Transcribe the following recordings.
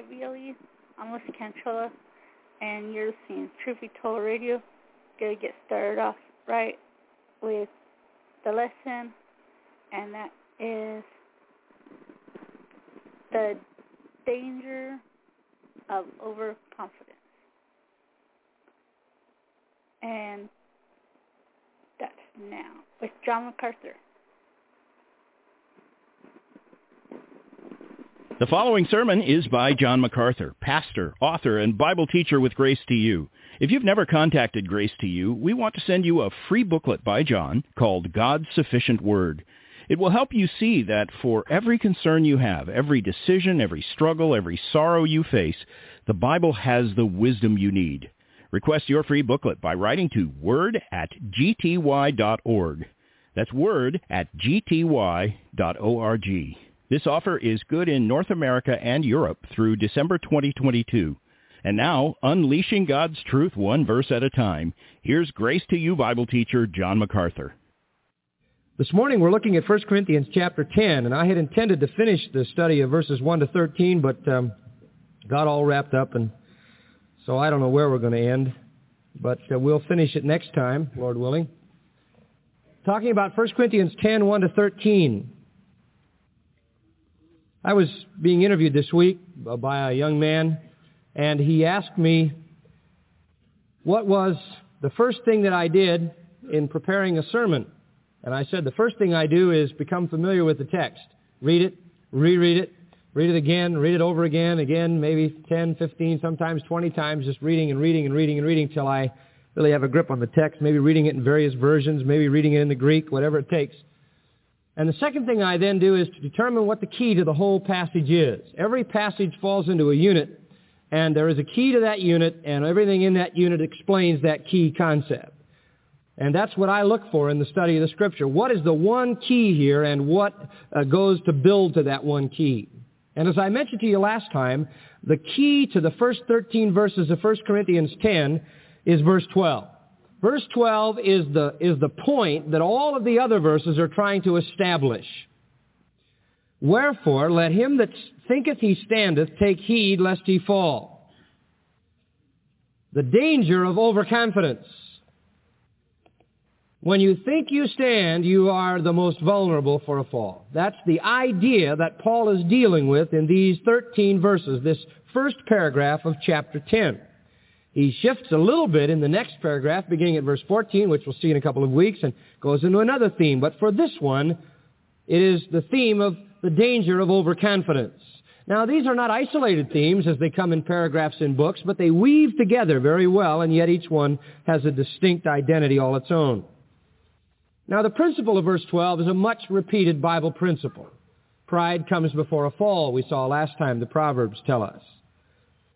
The I'm Melissa Cantrella, and you're listening to Truth Be Told Radio. Gonna get started off right with the lesson, and that is the danger of overconfidence. And that's now with John MacArthur. The following sermon is by John MacArthur, pastor, author, and Bible teacher with Grace to You. If you've never contacted Grace to You, we want to send you a free booklet by John called God's Sufficient Word. It will help you see that for every concern you have, every decision, every struggle, every sorrow you face, the Bible has the wisdom you need. Request your free booklet by writing to word at gty.org. That's word at gty.org. This offer is good in North America and Europe through December 2022. And now, unleashing God's truth one verse at a time, here's Grace to You Bible teacher John MacArthur. This morning we're looking at 1 Corinthians chapter 10, and I had intended to finish the study of verses 1 to 13, but um, got all wrapped up, and so I don't know where we're going to end, but uh, we'll finish it next time, Lord willing. Talking about 1 Corinthians 10, 1 to 13. I was being interviewed this week by a young man, and he asked me what was the first thing that I did in preparing a sermon. And I said, the first thing I do is become familiar with the text. Read it, reread it, read it again, read it over again, again, maybe 10, 15, sometimes 20 times, just reading and reading and reading and reading till I really have a grip on the text, maybe reading it in various versions, maybe reading it in the Greek, whatever it takes. And the second thing I then do is to determine what the key to the whole passage is. Every passage falls into a unit, and there is a key to that unit, and everything in that unit explains that key concept. And that's what I look for in the study of the Scripture. What is the one key here, and what uh, goes to build to that one key? And as I mentioned to you last time, the key to the first 13 verses of 1 Corinthians 10 is verse 12. Verse 12 is the, is the point that all of the other verses are trying to establish. Wherefore, let him that thinketh he standeth take heed lest he fall. The danger of overconfidence. When you think you stand, you are the most vulnerable for a fall. That's the idea that Paul is dealing with in these 13 verses, this first paragraph of chapter 10. He shifts a little bit in the next paragraph, beginning at verse 14, which we'll see in a couple of weeks, and goes into another theme. But for this one, it is the theme of the danger of overconfidence. Now, these are not isolated themes as they come in paragraphs in books, but they weave together very well, and yet each one has a distinct identity all its own. Now, the principle of verse 12 is a much repeated Bible principle. Pride comes before a fall, we saw last time, the Proverbs tell us.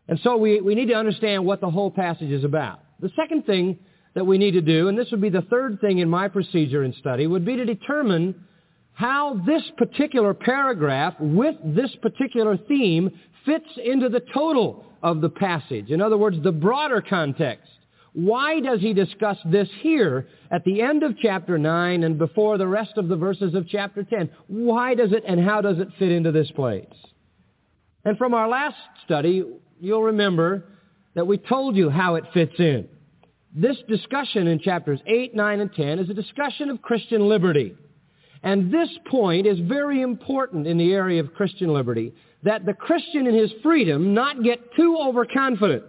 And so we, we need to understand what the whole passage is about. The second thing that we need to do, and this would be the third thing in my procedure and study, would be to determine how this particular paragraph with this particular theme fits into the total of the passage. In other words, the broader context. Why does he discuss this here at the end of chapter 9 and before the rest of the verses of chapter 10? Why does it and how does it fit into this place? And from our last study, you'll remember that we told you how it fits in. This discussion in chapters 8, 9, and 10 is a discussion of Christian liberty. And this point is very important in the area of Christian liberty, that the Christian in his freedom not get too overconfident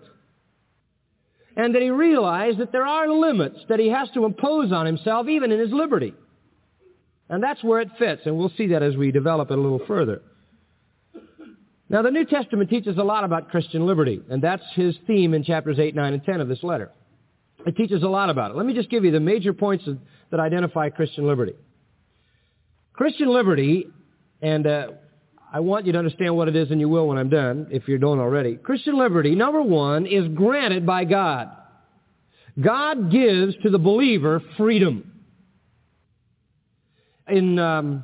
and that he realize that there are limits that he has to impose on himself even in his liberty. And that's where it fits, and we'll see that as we develop it a little further. Now, the New Testament teaches a lot about Christian liberty, and that's his theme in chapters 8, 9, and 10 of this letter. It teaches a lot about it. Let me just give you the major points that identify Christian liberty. Christian liberty, and uh, I want you to understand what it is, and you will when I'm done, if you don't already. Christian liberty, number one, is granted by God. God gives to the believer freedom. In um,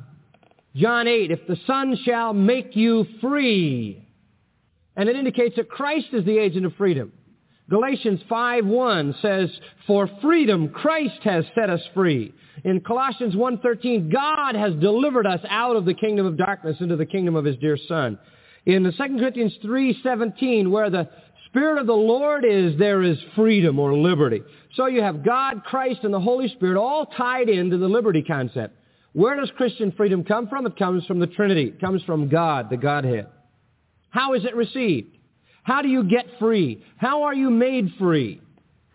John 8, if the Son shall make you free, and it indicates that Christ is the agent of freedom. Galatians 5.1 says, For freedom Christ has set us free. In Colossians 1.13, God has delivered us out of the kingdom of darkness into the kingdom of his dear Son. In the 2 Corinthians 3.17, where the Spirit of the Lord is, there is freedom or liberty. So you have God, Christ, and the Holy Spirit all tied into the liberty concept. Where does Christian freedom come from? It comes from the Trinity. It comes from God, the Godhead. How is it received? How do you get free? How are you made free?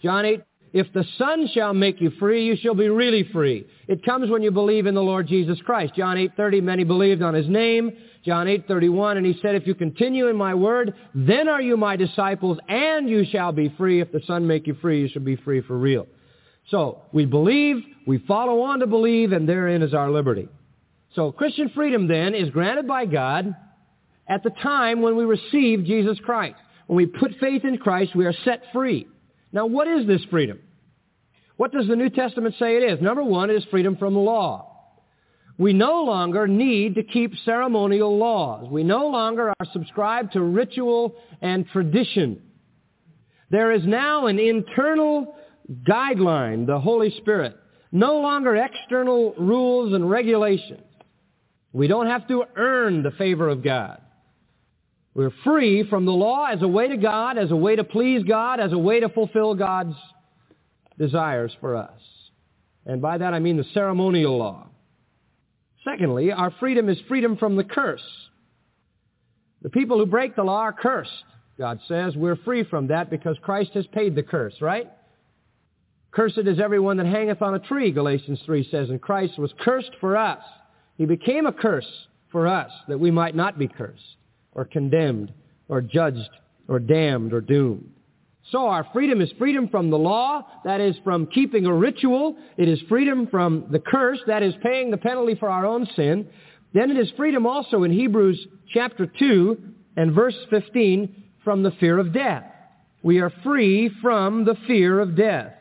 John 8, if the Son shall make you free, you shall be really free. It comes when you believe in the Lord Jesus Christ. John 8:30, many believed on his name. John 8:31, and he said, if you continue in my word, then are you my disciples, and you shall be free. If the Son make you free, you shall be free for real. So we believe, we follow on to believe, and therein is our liberty. So Christian freedom then is granted by God at the time when we receive Jesus Christ. When we put faith in Christ, we are set free. Now, what is this freedom? What does the New Testament say it is? Number one, it is freedom from law. We no longer need to keep ceremonial laws. We no longer are subscribed to ritual and tradition. There is now an internal guideline, the Holy Spirit. No longer external rules and regulations. We don't have to earn the favor of God. We're free from the law as a way to God, as a way to please God, as a way to fulfill God's desires for us. And by that I mean the ceremonial law. Secondly, our freedom is freedom from the curse. The people who break the law are cursed. God says we're free from that because Christ has paid the curse, right? Cursed is everyone that hangeth on a tree, Galatians 3 says, and Christ was cursed for us. He became a curse for us that we might not be cursed or condemned or judged or damned or doomed. So our freedom is freedom from the law, that is from keeping a ritual. It is freedom from the curse, that is paying the penalty for our own sin. Then it is freedom also in Hebrews chapter 2 and verse 15 from the fear of death. We are free from the fear of death.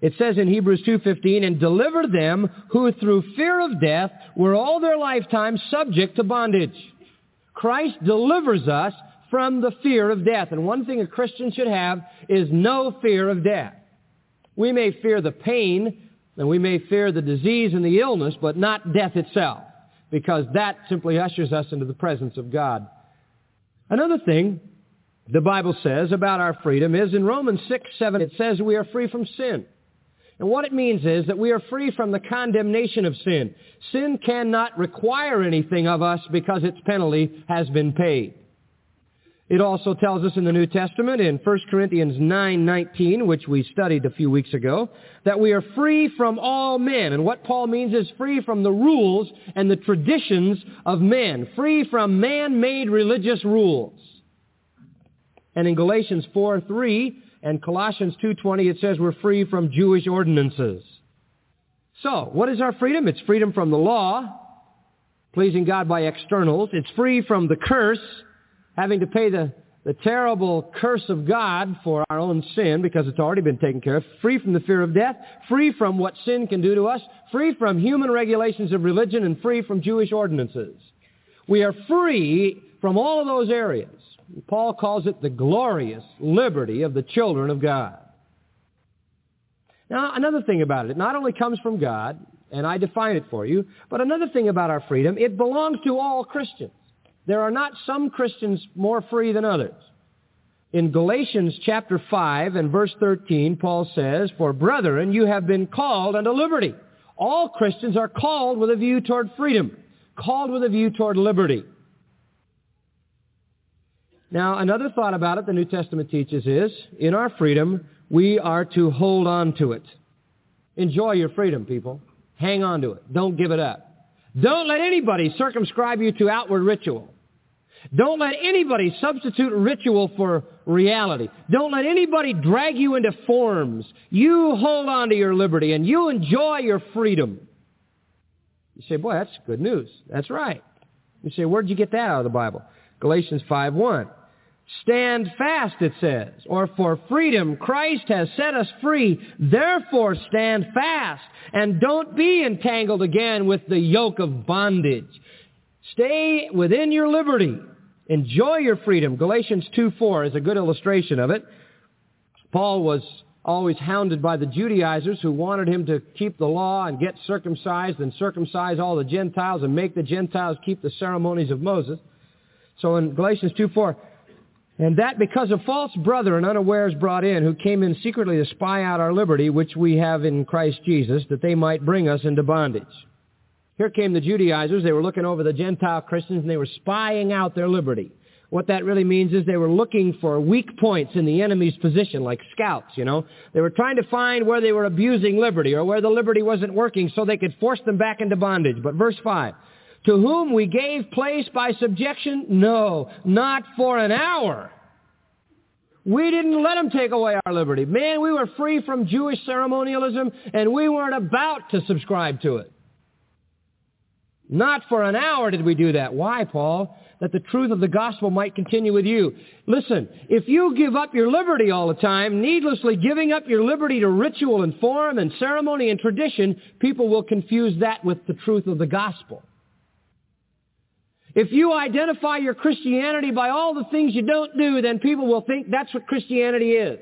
It says in Hebrews 2.15, and deliver them who through fear of death were all their lifetime subject to bondage. Christ delivers us from the fear of death. And one thing a Christian should have is no fear of death. We may fear the pain, and we may fear the disease and the illness, but not death itself, because that simply ushers us into the presence of God. Another thing the Bible says about our freedom is in Romans 6, 7, it says we are free from sin. And what it means is that we are free from the condemnation of sin. Sin cannot require anything of us because its penalty has been paid. It also tells us in the New Testament in 1 Corinthians 9:19, which we studied a few weeks ago, that we are free from all men. And what Paul means is free from the rules and the traditions of men, free from man-made religious rules. And in Galatians 4:3, and Colossians 2.20, it says we're free from Jewish ordinances. So, what is our freedom? It's freedom from the law, pleasing God by externals. It's free from the curse, having to pay the, the terrible curse of God for our own sin because it's already been taken care of. Free from the fear of death. Free from what sin can do to us. Free from human regulations of religion and free from Jewish ordinances. We are free from all of those areas. Paul calls it the glorious liberty of the children of God. Now, another thing about it, it not only comes from God, and I define it for you, but another thing about our freedom, it belongs to all Christians. There are not some Christians more free than others. In Galatians chapter 5 and verse 13, Paul says, For brethren, you have been called unto liberty. All Christians are called with a view toward freedom, called with a view toward liberty. Now, another thought about it the New Testament teaches is, in our freedom, we are to hold on to it. Enjoy your freedom, people. Hang on to it. Don't give it up. Don't let anybody circumscribe you to outward ritual. Don't let anybody substitute ritual for reality. Don't let anybody drag you into forms. You hold on to your liberty and you enjoy your freedom. You say, boy, that's good news. That's right. You say, where'd you get that out of the Bible? Galatians 5.1. Stand fast, it says, or for freedom Christ has set us free. Therefore stand fast and don't be entangled again with the yoke of bondage. Stay within your liberty. Enjoy your freedom. Galatians 2.4 is a good illustration of it. Paul was always hounded by the Judaizers who wanted him to keep the law and get circumcised and circumcise all the Gentiles and make the Gentiles keep the ceremonies of Moses. So in Galatians 2.4, and that because of false brethren unawares brought in, who came in secretly to spy out our liberty, which we have in Christ Jesus, that they might bring us into bondage. Here came the Judaizers. They were looking over the Gentile Christians, and they were spying out their liberty. What that really means is they were looking for weak points in the enemy's position, like scouts, you know. They were trying to find where they were abusing liberty or where the liberty wasn't working so they could force them back into bondage. But verse 5, to whom we gave place by subjection? No, not for an hour. We didn't let them take away our liberty. Man, we were free from Jewish ceremonialism and we weren't about to subscribe to it. Not for an hour did we do that. Why, Paul? That the truth of the gospel might continue with you. Listen, if you give up your liberty all the time, needlessly giving up your liberty to ritual and form and ceremony and tradition, people will confuse that with the truth of the gospel. If you identify your Christianity by all the things you don't do, then people will think that's what Christianity is.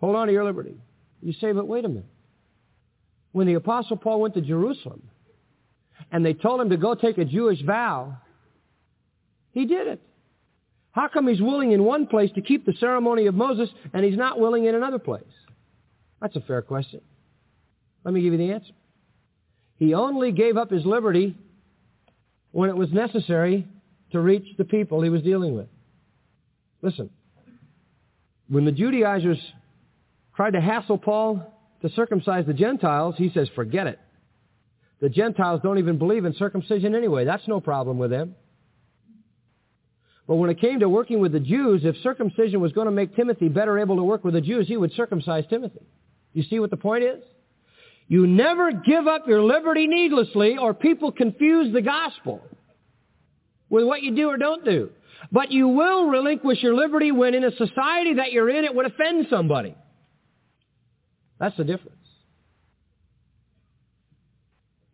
Hold on to your liberty. You say, but wait a minute. When the Apostle Paul went to Jerusalem and they told him to go take a Jewish vow, he did it. How come he's willing in one place to keep the ceremony of Moses and he's not willing in another place? That's a fair question. Let me give you the answer. He only gave up his liberty when it was necessary to reach the people he was dealing with. Listen, when the Judaizers tried to hassle Paul to circumcise the Gentiles, he says, forget it. The Gentiles don't even believe in circumcision anyway. That's no problem with them. But when it came to working with the Jews, if circumcision was going to make Timothy better able to work with the Jews, he would circumcise Timothy. You see what the point is? You never give up your liberty needlessly or people confuse the gospel with what you do or don't do. But you will relinquish your liberty when in a society that you're in it would offend somebody. That's the difference.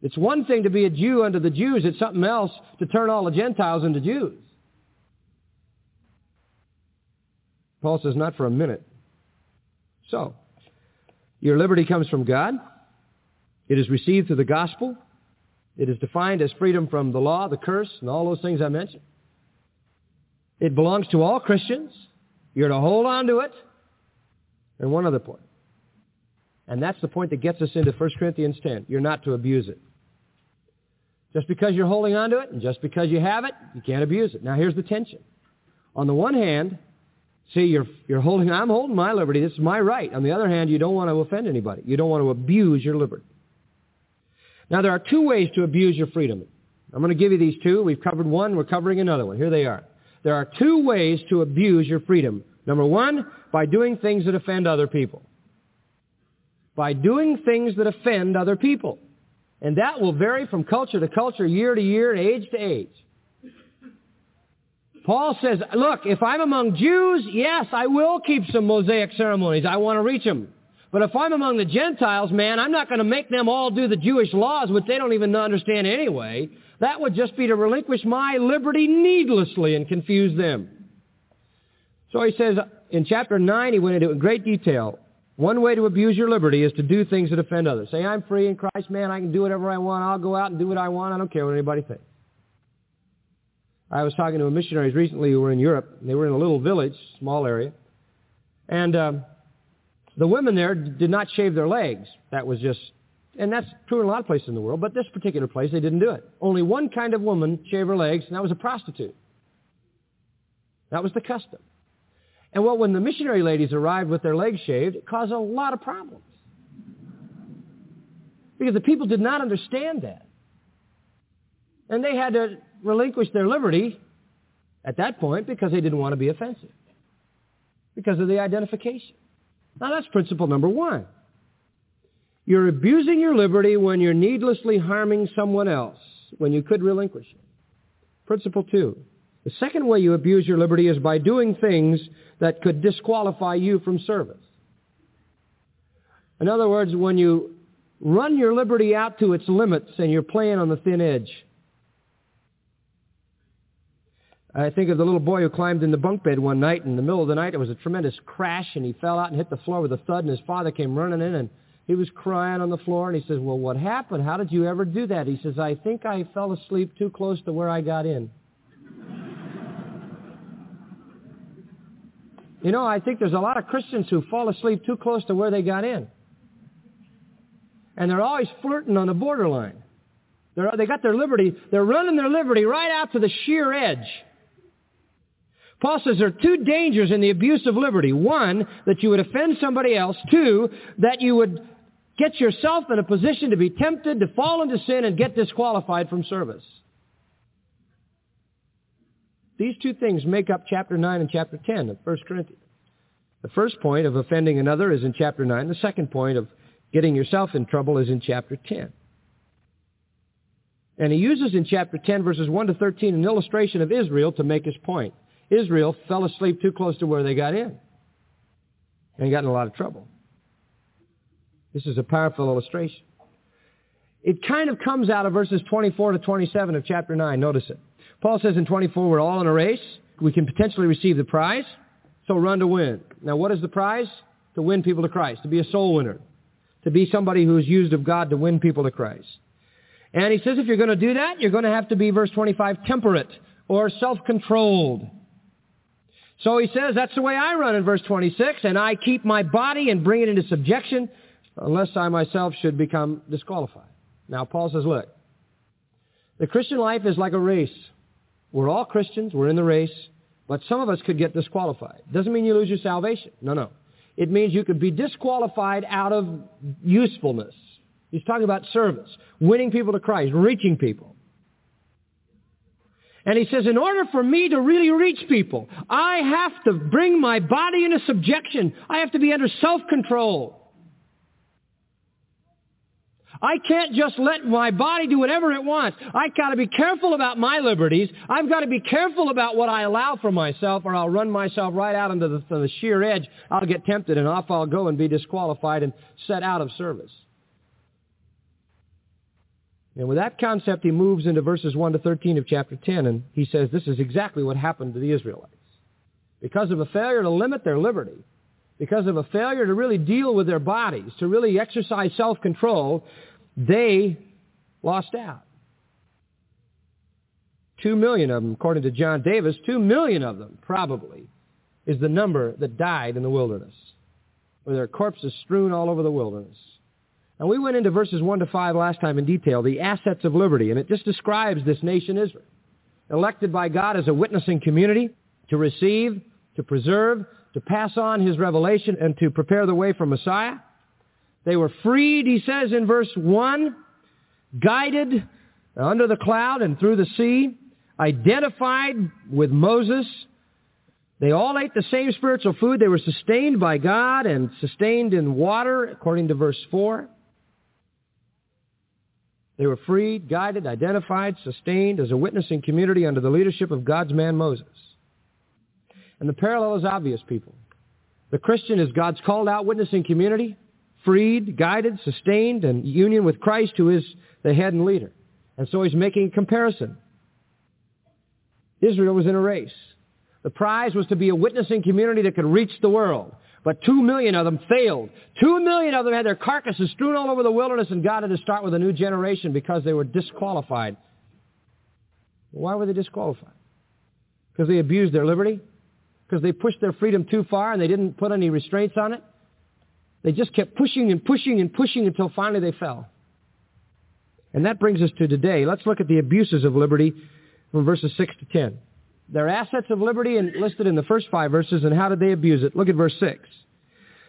It's one thing to be a Jew under the Jews. It's something else to turn all the Gentiles into Jews. Paul says, not for a minute. So, your liberty comes from God. It is received through the gospel. It is defined as freedom from the law, the curse, and all those things I mentioned. It belongs to all Christians. You're to hold on to it. And one other point. And that's the point that gets us into 1 Corinthians 10. You're not to abuse it. Just because you're holding on to it and just because you have it, you can't abuse it. Now here's the tension. On the one hand, see, you're, you're holding, I'm holding my liberty. This is my right. On the other hand, you don't want to offend anybody. You don't want to abuse your liberty. Now there are two ways to abuse your freedom. I'm going to give you these two. We've covered one. We're covering another one. Here they are. There are two ways to abuse your freedom. Number one, by doing things that offend other people. By doing things that offend other people. And that will vary from culture to culture, year to year, and age to age. Paul says, look, if I'm among Jews, yes, I will keep some Mosaic ceremonies. I want to reach them. But if I'm among the Gentiles, man, I'm not going to make them all do the Jewish laws, which they don't even understand anyway. That would just be to relinquish my liberty needlessly and confuse them. So he says, in chapter 9, he went into great detail. One way to abuse your liberty is to do things that offend others. Say, I'm free in Christ, man. I can do whatever I want. I'll go out and do what I want. I don't care what anybody thinks. I was talking to missionaries recently who were in Europe. They were in a little village, small area. And um, the women there did not shave their legs. That was just, and that's true in a lot of places in the world, but this particular place, they didn't do it. Only one kind of woman shaved her legs, and that was a prostitute. That was the custom. And well, when the missionary ladies arrived with their legs shaved, it caused a lot of problems. Because the people did not understand that. And they had to relinquish their liberty at that point because they didn't want to be offensive. Because of the identification. Now that's principle number one. You're abusing your liberty when you're needlessly harming someone else, when you could relinquish it. Principle two. The second way you abuse your liberty is by doing things that could disqualify you from service. In other words, when you run your liberty out to its limits and you're playing on the thin edge. I think of the little boy who climbed in the bunk bed one night. In the middle of the night, there was a tremendous crash, and he fell out and hit the floor with a thud, and his father came running in, and he was crying on the floor, and he says, well, what happened? How did you ever do that? He says, I think I fell asleep too close to where I got in. you know, I think there's a lot of Christians who fall asleep too close to where they got in. And they're always flirting on the borderline. They're, they got their liberty. They're running their liberty right out to the sheer edge. Paul says there are two dangers in the abuse of liberty. One, that you would offend somebody else. Two, that you would get yourself in a position to be tempted to fall into sin and get disqualified from service. These two things make up chapter 9 and chapter 10 of 1 Corinthians. The first point of offending another is in chapter 9. The second point of getting yourself in trouble is in chapter 10. And he uses in chapter 10 verses 1 to 13 an illustration of Israel to make his point. Israel fell asleep too close to where they got in and got in a lot of trouble. This is a powerful illustration. It kind of comes out of verses 24 to 27 of chapter 9. Notice it. Paul says in 24, we're all in a race. We can potentially receive the prize, so run to win. Now, what is the prize? To win people to Christ, to be a soul winner, to be somebody who is used of God to win people to Christ. And he says if you're going to do that, you're going to have to be, verse 25, temperate or self-controlled. So he says, that's the way I run in verse 26, and I keep my body and bring it into subjection, unless I myself should become disqualified. Now Paul says, look, the Christian life is like a race. We're all Christians, we're in the race, but some of us could get disqualified. Doesn't mean you lose your salvation. No, no. It means you could be disqualified out of usefulness. He's talking about service, winning people to Christ, reaching people. And he says, in order for me to really reach people, I have to bring my body into subjection. I have to be under self-control. I can't just let my body do whatever it wants. I've got to be careful about my liberties. I've got to be careful about what I allow for myself or I'll run myself right out into the, the sheer edge. I'll get tempted and off I'll go and be disqualified and set out of service. And with that concept, he moves into verses 1 to 13 of chapter 10, and he says this is exactly what happened to the Israelites. Because of a failure to limit their liberty, because of a failure to really deal with their bodies, to really exercise self-control, they lost out. Two million of them, according to John Davis, two million of them probably is the number that died in the wilderness, where their corpses strewn all over the wilderness. And we went into verses 1 to 5 last time in detail, the assets of liberty, and it just describes this nation Israel, elected by God as a witnessing community to receive, to preserve, to pass on his revelation, and to prepare the way for Messiah. They were freed, he says in verse 1, guided under the cloud and through the sea, identified with Moses. They all ate the same spiritual food. They were sustained by God and sustained in water, according to verse 4. They were freed, guided, identified, sustained as a witnessing community under the leadership of God's man Moses. And the parallel is obvious, people. The Christian is God's called out witnessing community, freed, guided, sustained, and union with Christ who is the head and leader. And so he's making a comparison. Israel was in a race. The prize was to be a witnessing community that could reach the world. But two million of them failed. Two million of them had their carcasses strewn all over the wilderness and God had to start with a new generation because they were disqualified. Why were they disqualified? Because they abused their liberty? Because they pushed their freedom too far and they didn't put any restraints on it? They just kept pushing and pushing and pushing until finally they fell. And that brings us to today. Let's look at the abuses of liberty from verses 6 to 10. Their assets of liberty and listed in the first five verses, and how did they abuse it? Look at verse 6.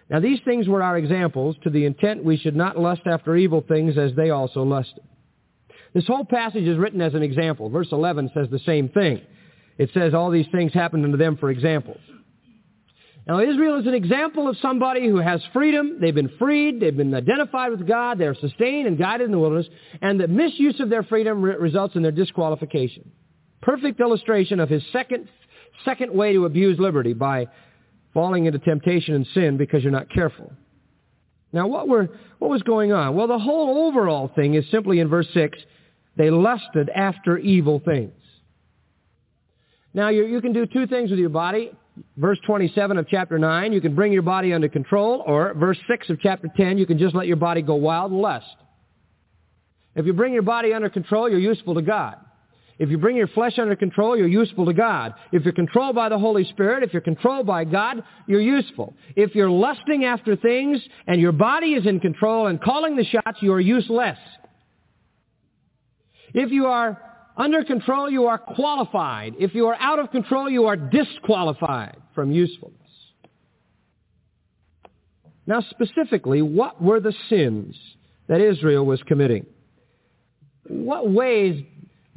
Now these things were our examples, to the intent we should not lust after evil things as they also lusted. This whole passage is written as an example. Verse 11 says the same thing. It says all these things happened unto them for examples. Now Israel is an example of somebody who has freedom. They've been freed. They've been identified with God. They're sustained and guided in the wilderness. And the misuse of their freedom re- results in their disqualification. Perfect illustration of his second, second way to abuse liberty by falling into temptation and sin because you're not careful. Now what were, what was going on? Well, the whole overall thing is simply in verse 6, they lusted after evil things. Now you, you can do two things with your body. Verse 27 of chapter 9, you can bring your body under control, or verse 6 of chapter 10, you can just let your body go wild and lust. If you bring your body under control, you're useful to God. If you bring your flesh under control, you're useful to God. If you're controlled by the Holy Spirit, if you're controlled by God, you're useful. If you're lusting after things and your body is in control and calling the shots, you are useless. If you are under control, you are qualified. If you are out of control, you are disqualified from usefulness. Now specifically, what were the sins that Israel was committing? What ways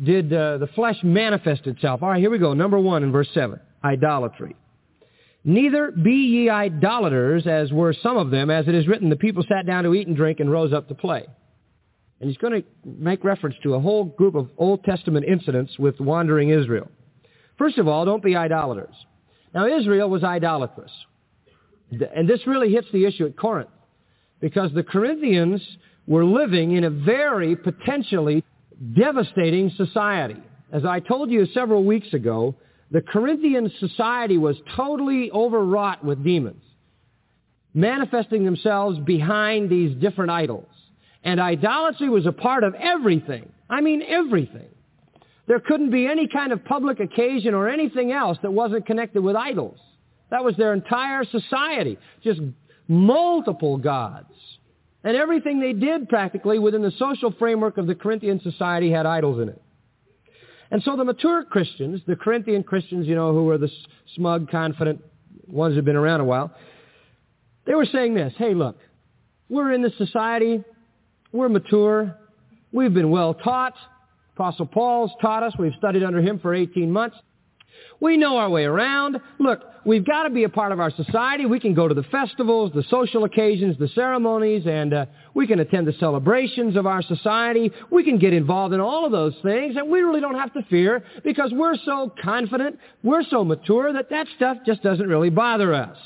did uh, the flesh manifest itself? All right, here we go. Number one in verse 7, idolatry. Neither be ye idolaters, as were some of them, as it is written, the people sat down to eat and drink and rose up to play. And he's going to make reference to a whole group of Old Testament incidents with wandering Israel. First of all, don't be idolaters. Now, Israel was idolatrous. And this really hits the issue at Corinth. Because the Corinthians were living in a very potentially devastating society. As I told you several weeks ago, the Corinthian society was totally overwrought with demons, manifesting themselves behind these different idols. And idolatry was a part of everything. I mean everything. There couldn't be any kind of public occasion or anything else that wasn't connected with idols. That was their entire society. Just multiple gods. And everything they did practically within the social framework of the Corinthian society had idols in it. And so the mature Christians, the Corinthian Christians, you know, who were the smug, confident ones who've been around a while, they were saying this, hey, look, we're in this society, we're mature, we've been well taught, Apostle Paul's taught us. We've studied under him for 18 months. We know our way around. Look, we've got to be a part of our society. We can go to the festivals, the social occasions, the ceremonies, and uh, we can attend the celebrations of our society. We can get involved in all of those things, and we really don't have to fear because we're so confident, we're so mature that that stuff just doesn't really bother us.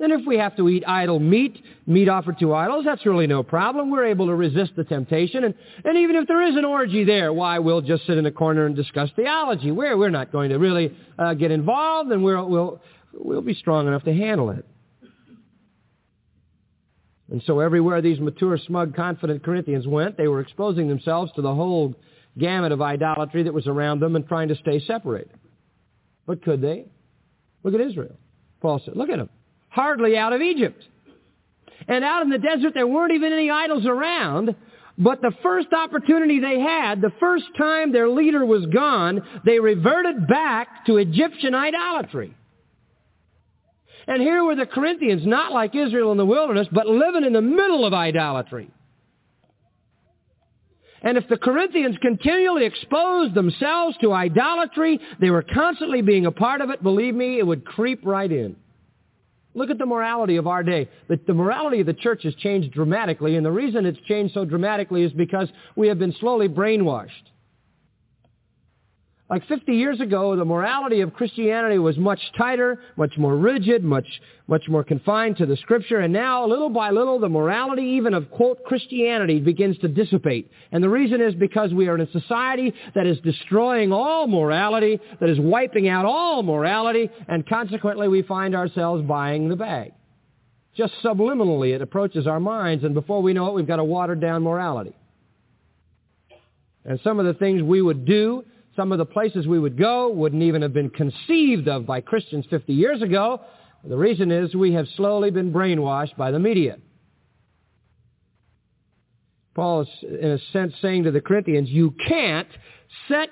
And if we have to eat idol meat, meat offered to idols, that's really no problem. We're able to resist the temptation. And, and even if there is an orgy there, why, we'll just sit in a corner and discuss theology. We're, we're not going to really uh, get involved, and we're, we'll, we'll be strong enough to handle it. And so everywhere these mature, smug, confident Corinthians went, they were exposing themselves to the whole gamut of idolatry that was around them and trying to stay separated. But could they? Look at Israel. Paul said, look at them hardly out of Egypt. And out in the desert, there weren't even any idols around. But the first opportunity they had, the first time their leader was gone, they reverted back to Egyptian idolatry. And here were the Corinthians, not like Israel in the wilderness, but living in the middle of idolatry. And if the Corinthians continually exposed themselves to idolatry, they were constantly being a part of it, believe me, it would creep right in. Look at the morality of our day. The, the, morality of the church has changed dramatically, and the reason it's changed so dramatically is because we have been slowly brainwashed. Like 50 years ago, the morality of Christianity was much tighter, much more rigid, much, much more confined to the scripture. And now, little by little, the morality even of, quote, Christianity begins to dissipate. And the reason is because we are in a society that is destroying all morality, that is wiping out all morality, and consequently we find ourselves buying the bag. Just subliminally it approaches our minds, and before we know it, we've got a watered down morality. And some of the things we would do some of the places we would go wouldn't even have been conceived of by Christians 50 years ago. The reason is we have slowly been brainwashed by the media. Paul is, in a sense, saying to the Corinthians, you can't set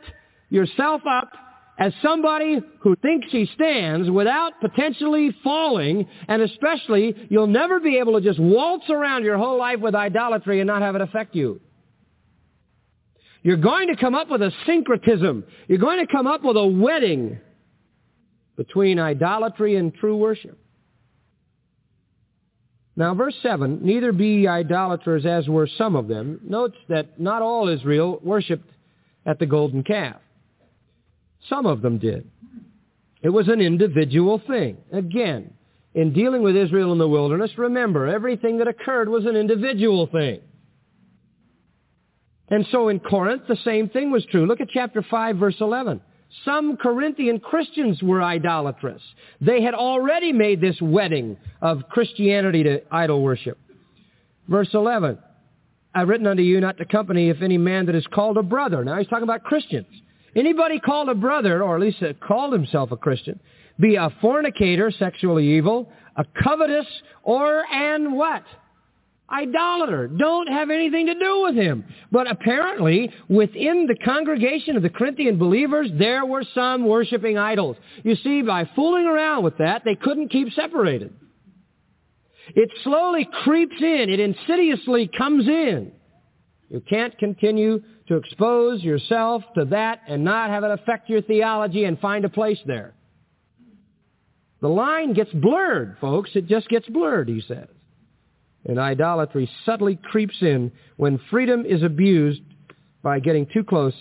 yourself up as somebody who thinks he stands without potentially falling, and especially you'll never be able to just waltz around your whole life with idolatry and not have it affect you. You're going to come up with a syncretism. You're going to come up with a wedding between idolatry and true worship. Now, verse 7, neither be ye idolaters as were some of them. Notes that not all Israel worshipped at the golden calf. Some of them did. It was an individual thing. Again, in dealing with Israel in the wilderness, remember, everything that occurred was an individual thing. And so in Corinth, the same thing was true. Look at chapter 5, verse 11. Some Corinthian Christians were idolatrous. They had already made this wedding of Christianity to idol worship. Verse 11. I've written unto you not to company if any man that is called a brother. Now he's talking about Christians. Anybody called a brother, or at least called himself a Christian, be a fornicator, sexually evil, a covetous, or an what? Idolater. Don't have anything to do with him. But apparently, within the congregation of the Corinthian believers, there were some worshiping idols. You see, by fooling around with that, they couldn't keep separated. It slowly creeps in. It insidiously comes in. You can't continue to expose yourself to that and not have it affect your theology and find a place there. The line gets blurred, folks. It just gets blurred, he says and idolatry subtly creeps in when freedom is abused by getting too close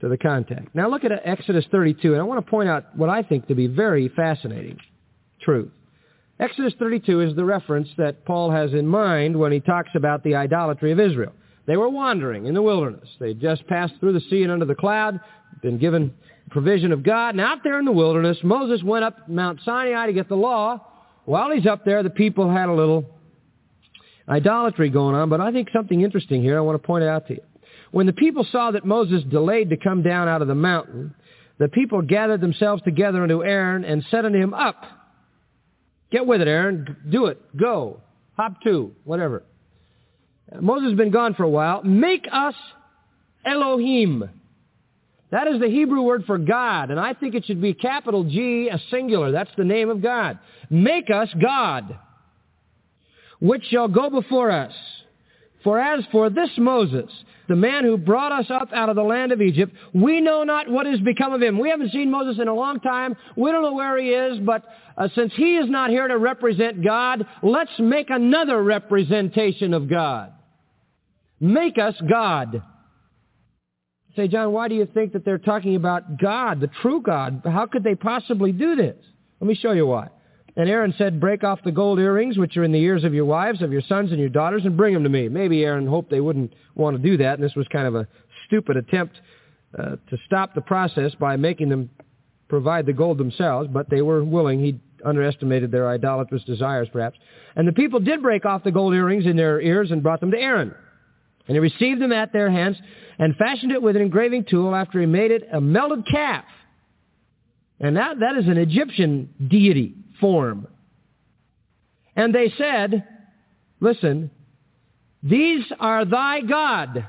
to the contact. Now look at Exodus 32, and I want to point out what I think to be very fascinating truth. Exodus 32 is the reference that Paul has in mind when he talks about the idolatry of Israel. They were wandering in the wilderness. They had just passed through the sea and under the cloud, been given provision of God, and out there in the wilderness, Moses went up Mount Sinai to get the law, while he's up there, the people had a little idolatry going on, but I think something interesting here I want to point out to you. When the people saw that Moses delayed to come down out of the mountain, the people gathered themselves together unto Aaron and said unto him, Up! Get with it, Aaron. Do it. Go. Hop to. Whatever. Moses has been gone for a while. Make us Elohim. That is the Hebrew word for God, and I think it should be capital G, a singular. That's the name of God. Make us God, which shall go before us. For as for this Moses, the man who brought us up out of the land of Egypt. We know not what has become of him. We haven't seen Moses in a long time. We don't know where he is, but uh, since he is not here to represent God, let's make another representation of God. Make us God. Say, John, why do you think that they're talking about God, the true God? How could they possibly do this? Let me show you why. And Aaron said, break off the gold earrings which are in the ears of your wives, of your sons and your daughters, and bring them to me. Maybe Aaron hoped they wouldn't want to do that, and this was kind of a stupid attempt uh, to stop the process by making them provide the gold themselves, but they were willing. He underestimated their idolatrous desires, perhaps. And the people did break off the gold earrings in their ears and brought them to Aaron. And he received them at their hands and fashioned it with an engraving tool after he made it a melted calf. And that, that is an Egyptian deity form. And they said, listen, these are thy God.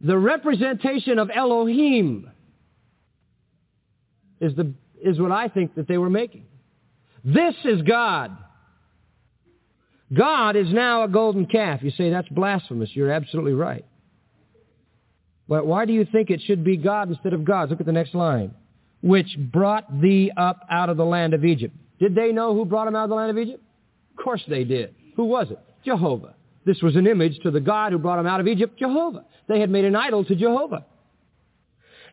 The representation of Elohim is, the, is what I think that they were making. This is God. God is now a golden calf. You say that's blasphemous. You're absolutely right. But why do you think it should be God instead of gods? Look at the next line which brought thee up out of the land of Egypt. Did they know who brought them out of the land of Egypt? Of course they did. Who was it? Jehovah. This was an image to the God who brought them out of Egypt, Jehovah. They had made an idol to Jehovah.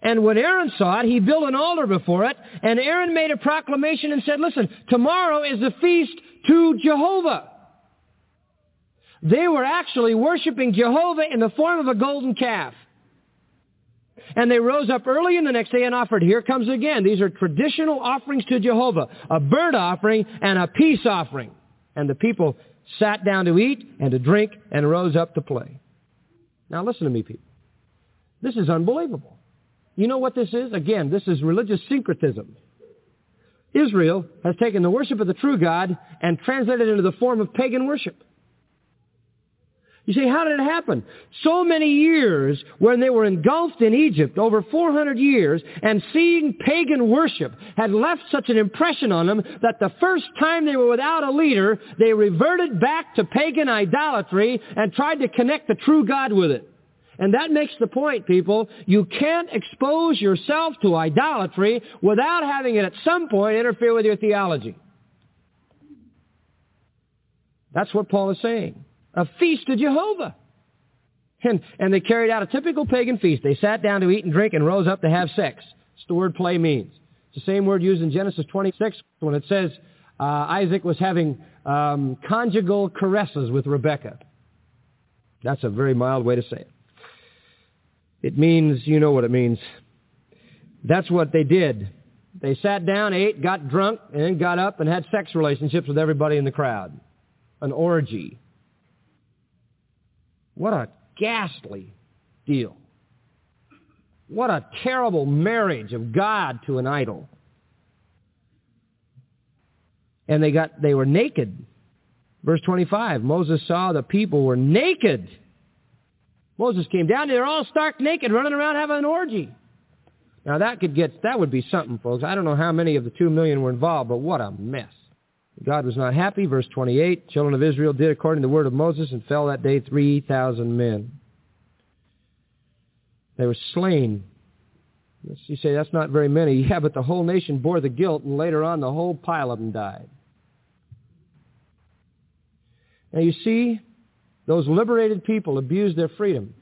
And when Aaron saw it, he built an altar before it, and Aaron made a proclamation and said, listen, tomorrow is the feast to Jehovah. They were actually worshiping Jehovah in the form of a golden calf. And they rose up early in the next day and offered. Here comes again. These are traditional offerings to Jehovah. A burnt offering and a peace offering. And the people sat down to eat and to drink and rose up to play. Now listen to me, people. This is unbelievable. You know what this is? Again, this is religious syncretism. Israel has taken the worship of the true God and translated it into the form of pagan worship. You say, how did it happen? So many years when they were engulfed in Egypt, over 400 years, and seeing pagan worship had left such an impression on them that the first time they were without a leader, they reverted back to pagan idolatry and tried to connect the true God with it. And that makes the point, people. You can't expose yourself to idolatry without having it at some point interfere with your theology. That's what Paul is saying a feast to Jehovah. And, and they carried out a typical pagan feast. They sat down to eat and drink and rose up to have sex. That's the word play means. It's the same word used in Genesis 26 when it says uh, Isaac was having um, conjugal caresses with Rebekah. That's a very mild way to say it. It means, you know what it means. That's what they did. They sat down, ate, got drunk, and then got up and had sex relationships with everybody in the crowd. An orgy. What a ghastly deal. What a terrible marriage of God to an idol. And they got they were naked. Verse 25, Moses saw the people were naked. Moses came down, they're all stark naked, running around having an orgy. Now that could get, that would be something, folks. I don't know how many of the two million were involved, but what a mess. God was not happy. Verse 28, children of Israel did according to the word of Moses and fell that day 3,000 men. They were slain. You say, that's not very many. Yeah, but the whole nation bore the guilt, and later on the whole pile of them died. Now you see, those liberated people abused their freedom.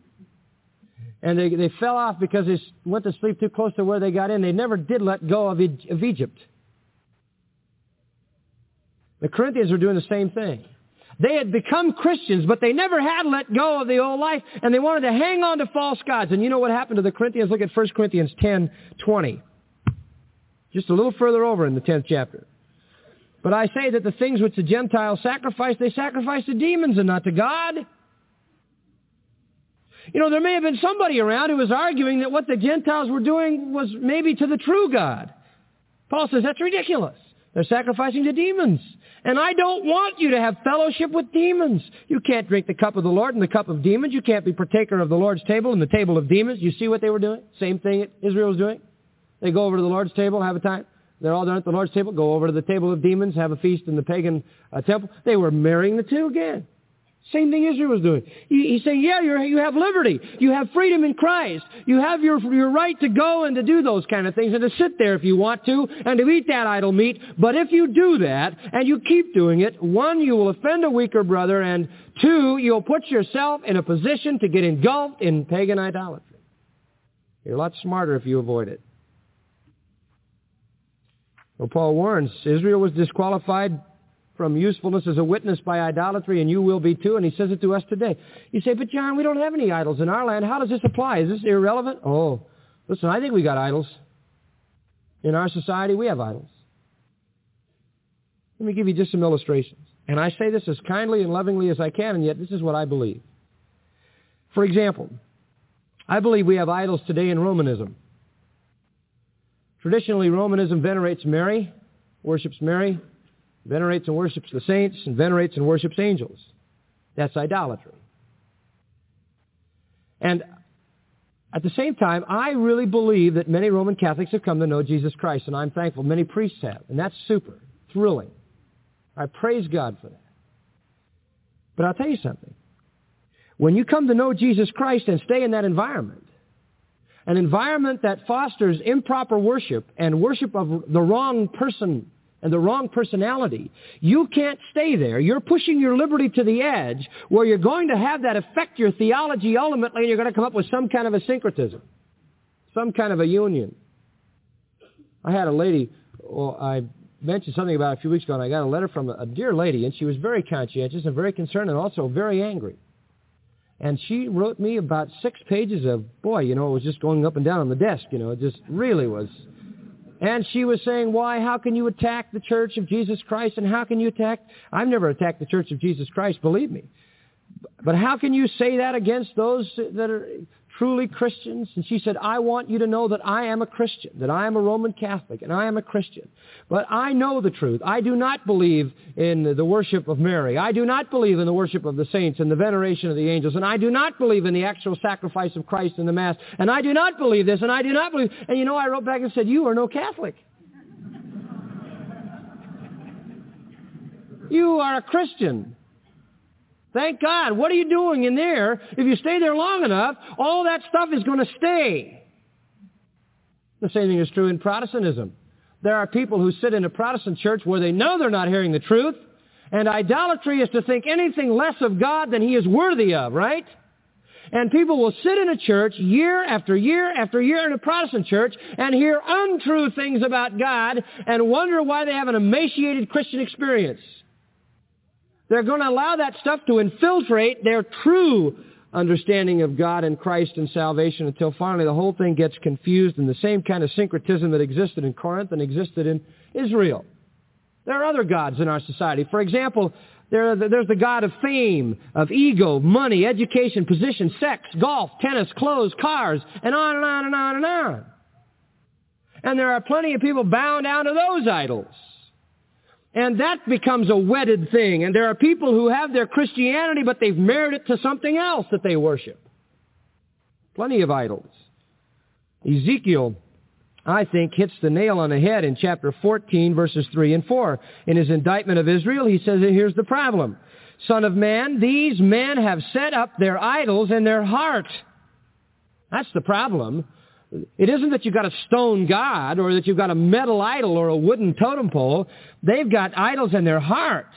And they, they fell off because they went to sleep too close to where they got in. They never did let go of, of Egypt. The Corinthians were doing the same thing. They had become Christians, but they never had let go of the old life, and they wanted to hang on to false gods. And you know what happened to the Corinthians? Look at 1 Corinthians 10, 20. Just a little further over in the 10th chapter. But I say that the things which the Gentiles sacrifice, they sacrifice to demons and not to God. You know, there may have been somebody around who was arguing that what the Gentiles were doing was maybe to the true God. Paul says that's ridiculous. They're sacrificing to demons. And I don't want you to have fellowship with demons. You can't drink the cup of the Lord and the cup of demons. You can't be partaker of the Lord's table and the table of demons. You see what they were doing? Same thing Israel was doing. They go over to the Lord's table, have a time. They're all done at the Lord's table, go over to the table of demons, have a feast in the pagan uh, temple. They were marrying the two again. Same thing Israel was doing. He's saying, yeah, you have liberty. You have freedom in Christ. You have your, your right to go and to do those kind of things and to sit there if you want to and to eat that idol meat. But if you do that and you keep doing it, one, you will offend a weaker brother and two, you'll put yourself in a position to get engulfed in pagan idolatry. You're a lot smarter if you avoid it. Well, Paul warns Israel was disqualified from usefulness as a witness by idolatry, and you will be too, and he says it to us today. You say, but John, we don't have any idols in our land. How does this apply? Is this irrelevant? Oh, listen, I think we got idols. In our society, we have idols. Let me give you just some illustrations. And I say this as kindly and lovingly as I can, and yet this is what I believe. For example, I believe we have idols today in Romanism. Traditionally, Romanism venerates Mary, worships Mary, venerates and worships the saints, and venerates and worships angels. That's idolatry. And at the same time, I really believe that many Roman Catholics have come to know Jesus Christ, and I'm thankful. Many priests have, and that's super, thrilling. I praise God for that. But I'll tell you something. When you come to know Jesus Christ and stay in that environment, an environment that fosters improper worship and worship of the wrong person and the wrong personality, you can't stay there. You're pushing your liberty to the edge where you're going to have that affect your theology ultimately and you're going to come up with some kind of a syncretism, some kind of a union. I had a lady, well, I mentioned something about a few weeks ago and I got a letter from a, dear lady and she was very conscientious and very concerned and also very angry. And she wrote me about six pages of, boy, you know, it was just going up and down on the desk, you know, it just really was and she was saying, why, how can you attack the church of Jesus Christ? And how can you attack, I've never attacked the church of Jesus Christ, believe me. But how can you say that against those that are truly Christians? And she said, I want you to know that I am a Christian, that I am a Roman Catholic, and I am a Christian. But I know the truth. I do not believe in the worship of Mary. I do not believe in the worship of the saints and the veneration of the angels. And I do not believe in the actual sacrifice of Christ in the Mass. And I do not believe this, and I do not believe... And you know, I wrote back and said, you are no Catholic. You are a Christian. Thank God. What are you doing in there? If you stay there long enough, all that stuff is going to stay. The same thing is true in Protestantism. There are people who sit in a Protestant church where they know they're not hearing the truth, and idolatry is to think anything less of God than he is worthy of, right? And people will sit in a church year after year after year in a Protestant church and hear untrue things about God and wonder why they have an emaciated Christian experience. They're going to allow that stuff to infiltrate their true understanding of God and Christ and salvation until finally the whole thing gets confused in the same kind of syncretism that existed in Corinth and existed in Israel. There are other gods in our society. For example, there there's the god of fame, of ego, money, education, position, sex, golf, tennis, clothes, cars, and on and on and on and on. And there are plenty of people bound down to those idols. And that becomes a wedded thing. And there are people who have their Christianity, but they've married it to something else that they worship. Plenty of idols. Ezekiel, I think, hits the nail on the head in chapter 14, verses 3 and 4. In his indictment of Israel, he says, here's the problem. Son of man, these men have set up their idols in their heart. That's the problem. It isn't that you've got a stone god or that you've got a metal idol or a wooden totem pole. They've got idols in their heart.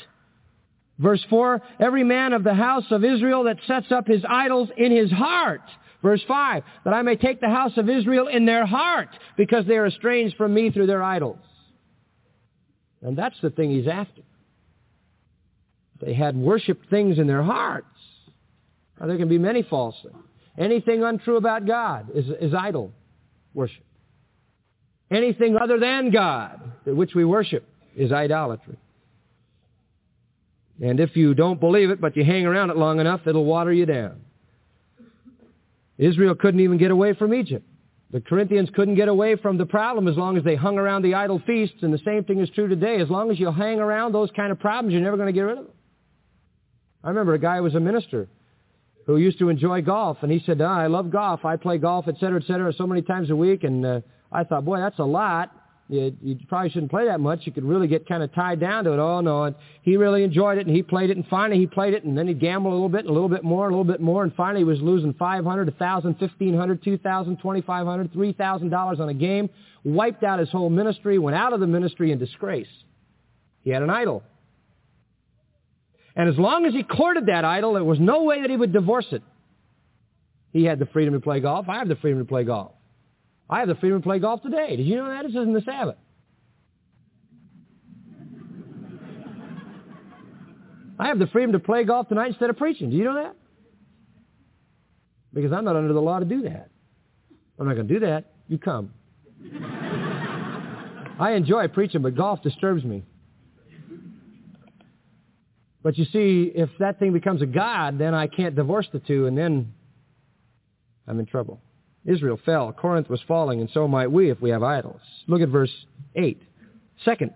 Verse 4, every man of the house of Israel that sets up his idols in his heart. Verse 5, that I may take the house of Israel in their heart because they are estranged from me through their idols. And that's the thing he's after. They had worshipped things in their hearts. Now, there can be many false things. Anything untrue about God is, is idol worship. Anything other than God, which we worship, is idolatry. And if you don't believe it, but you hang around it long enough, it'll water you down. Israel couldn't even get away from Egypt. The Corinthians couldn't get away from the problem as long as they hung around the idol feasts, and the same thing is true today. As long as you hang around those kind of problems, you're never going to get rid of them. I remember a guy who was a minister who used to enjoy golf, and he said, oh, I love golf. I play golf, et cetera, et cetera, so many times a week. And uh, I thought, boy, that's a lot. You, you probably shouldn't play that much. You could really get kind of tied down to it. Oh, no. And he really enjoyed it, and he played it, and finally he played it, and then he'd gamble a little bit, and a little bit more, a little bit more, and finally he was losing 500 1000 1500 2000 2500 $3,000 on a game, wiped out his whole ministry, went out of the ministry in disgrace. He had an idol. And as long as he courted that idol, there was no way that he would divorce it. He had the freedom to play golf. I have the freedom to play golf. I have the freedom to play golf today. Did you know that? This isn't the Sabbath. I have the freedom to play golf tonight instead of preaching. Do you know that? Because I'm not under the law to do that. I'm not going to do that. You come. I enjoy preaching, but golf disturbs me. But you see, if that thing becomes a god, then I can't divorce the two, and then I'm in trouble. Israel fell. Corinth was falling, and so might we if we have idols. Look at verse 8. Second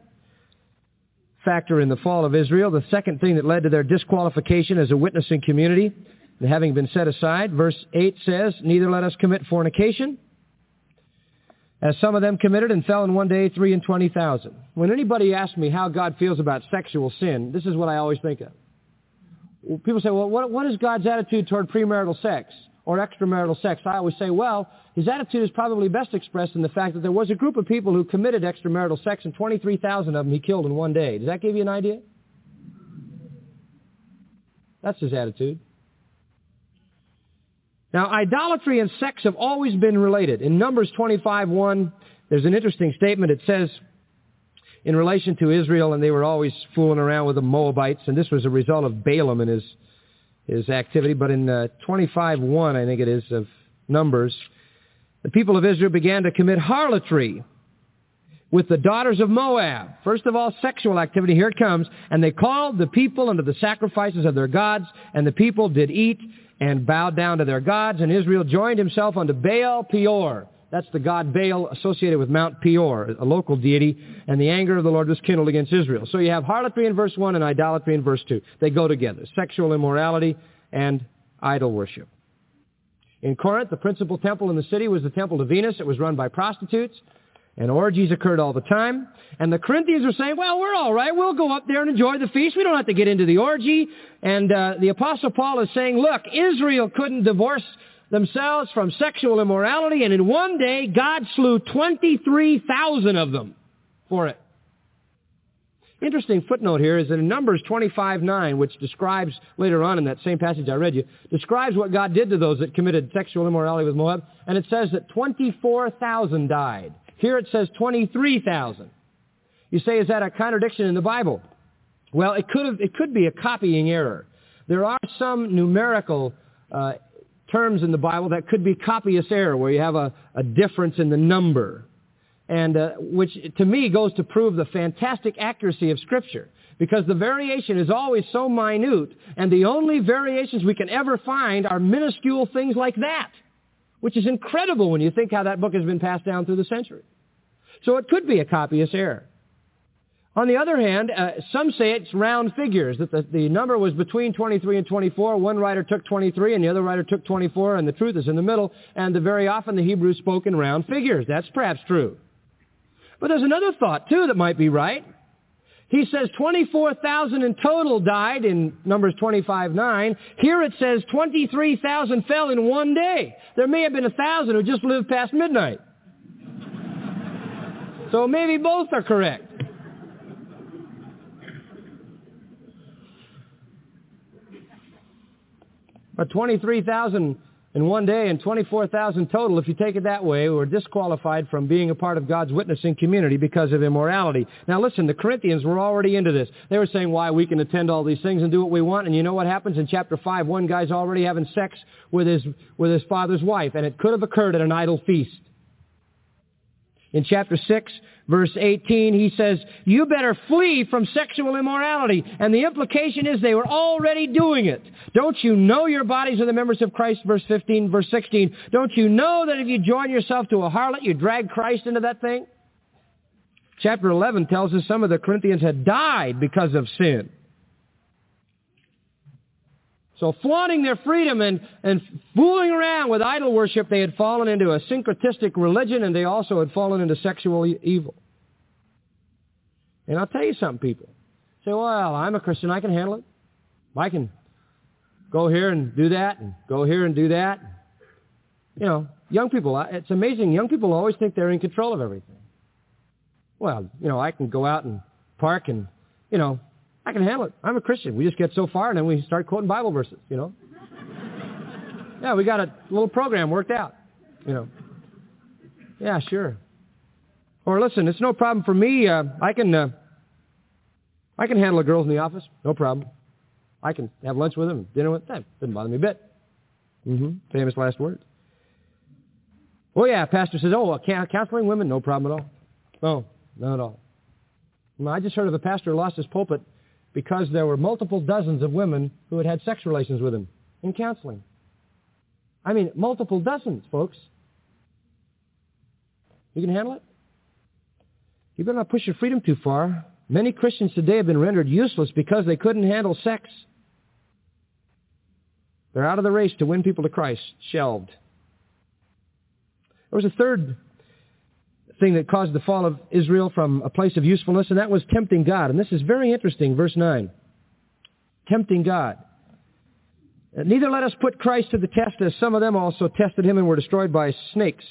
factor in the fall of Israel, the second thing that led to their disqualification as a witnessing community, and having been set aside, verse 8 says, Neither let us commit fornication, as some of them committed and fell in one day three and twenty thousand. When anybody asks me how God feels about sexual sin, this is what I always think of. People say, well, what, what is God's attitude toward premarital sex? or extramarital sex, I always say, well, his attitude is probably best expressed in the fact that there was a group of people who committed extramarital sex and 23,000 of them he killed in one day. Does that give you an idea? That's his attitude. Now, idolatry and sex have always been related. In Numbers 25.1, there's an interesting statement. It says, in relation to Israel, and they were always fooling around with the Moabites, and this was a result of Balaam and his his activity, but in uh, 25.1, I think it is, of Numbers, the people of Israel began to commit harlotry with the daughters of Moab. First of all, sexual activity. Here it comes. And they called the people unto the sacrifices of their gods, and the people did eat and bowed down to their gods, and Israel joined himself unto Baal Peor. That's the god Baal associated with Mount Peor, a local deity, and the anger of the Lord was kindled against Israel. So you have harlotry in verse 1 and idolatry in verse 2. They go together, sexual immorality and idol worship. In Corinth, the principal temple in the city was the temple to Venus. It was run by prostitutes, and orgies occurred all the time. And the Corinthians were saying, well, we're all right. We'll go up there and enjoy the feast. We don't have to get into the orgy. And uh, the Apostle Paul is saying, look, Israel couldn't divorce themselves from sexual immorality, and in one day, God slew 23,000 of them for it. Interesting footnote here is that in Numbers 25:9, which describes later on in that same passage I read you, describes what God did to those that committed sexual immorality with Moab, and it says that 24,000 died. Here it says 23,000. You say, is that a contradiction in the Bible? Well, it could have, it could be a copying error. There are some numerical uh, terms in the Bible that could be copyist error, where you have a, a difference in the number. And uh, which to me goes to prove the fantastic accuracy of Scripture. Because the variation is always so minute, and the only variations we can ever find are minuscule things like that. Which is incredible when you think how that book has been passed down through the centuries. So it could be a copyist error. On the other hand, uh, some say it's round figures, that the, the number was between 23 and 24. One writer took 23 and the other writer took 24, and the truth is in the middle. And the, very often the Hebrews spoke in round figures. That's perhaps true. But there's another thought, too, that might be right. He says 24,000 in total died in Numbers 25:9. Here it says 23,000 fell in one day. There may have been a thousand who just lived past midnight. So maybe both are correct. But 23,000 in one day and 24,000 total, if you take it that way, were disqualified from being a part of God's witnessing community because of immorality. Now listen, the Corinthians were already into this. They were saying, why, we can attend all these things and do what we want. And you know what happens in chapter 5? One guy's already having sex with his, with his father's wife, and it could have occurred at an idol feast. In chapter 6, verse 18, he says, you better flee from sexual immorality. And the implication is they were already doing it. Don't you know your bodies are the members of Christ, verse 15, verse 16? Don't you know that if you join yourself to a harlot, you drag Christ into that thing? Chapter 11 tells us some of the Corinthians had died because of sin. So flaunting their freedom and, and fooling around with idol worship, they had fallen into a syncretistic religion and they also had fallen into sexual evil. And I'll tell you something, people. Say, well, I'm a Christian. I can handle it. I can go here and do that and go here and do that. You know, young people, it's amazing. Young people always think they're in control of everything. Well, you know, I can go out and park and, you know, I can handle it. I'm a Christian. We just get so far and then we start quoting Bible verses, you know. yeah, we got a little program worked out, you know. Yeah, sure. Or listen, it's no problem for me. Uh, I can, uh, I can handle the girls in the office, no problem. I can have lunch with them, dinner with them. Doesn't bother me a bit. Mm-hmm. Famous last words. Oh yeah, pastor says, oh, counseling women, no problem at all. No, not at all. I just heard of a pastor who lost his pulpit because there were multiple dozens of women who had had sex relations with him in counseling. I mean, multiple dozens, folks. You can handle it? You better not push your freedom too far. Many Christians today have been rendered useless because they couldn't handle sex. They're out of the race to win people to Christ, shelved. There was a third thing that caused the fall of Israel from a place of usefulness, and that was tempting God. And this is very interesting, verse 9. Tempting God. Uh, neither let us put Christ to the test, as some of them also tested him and were destroyed by snakes.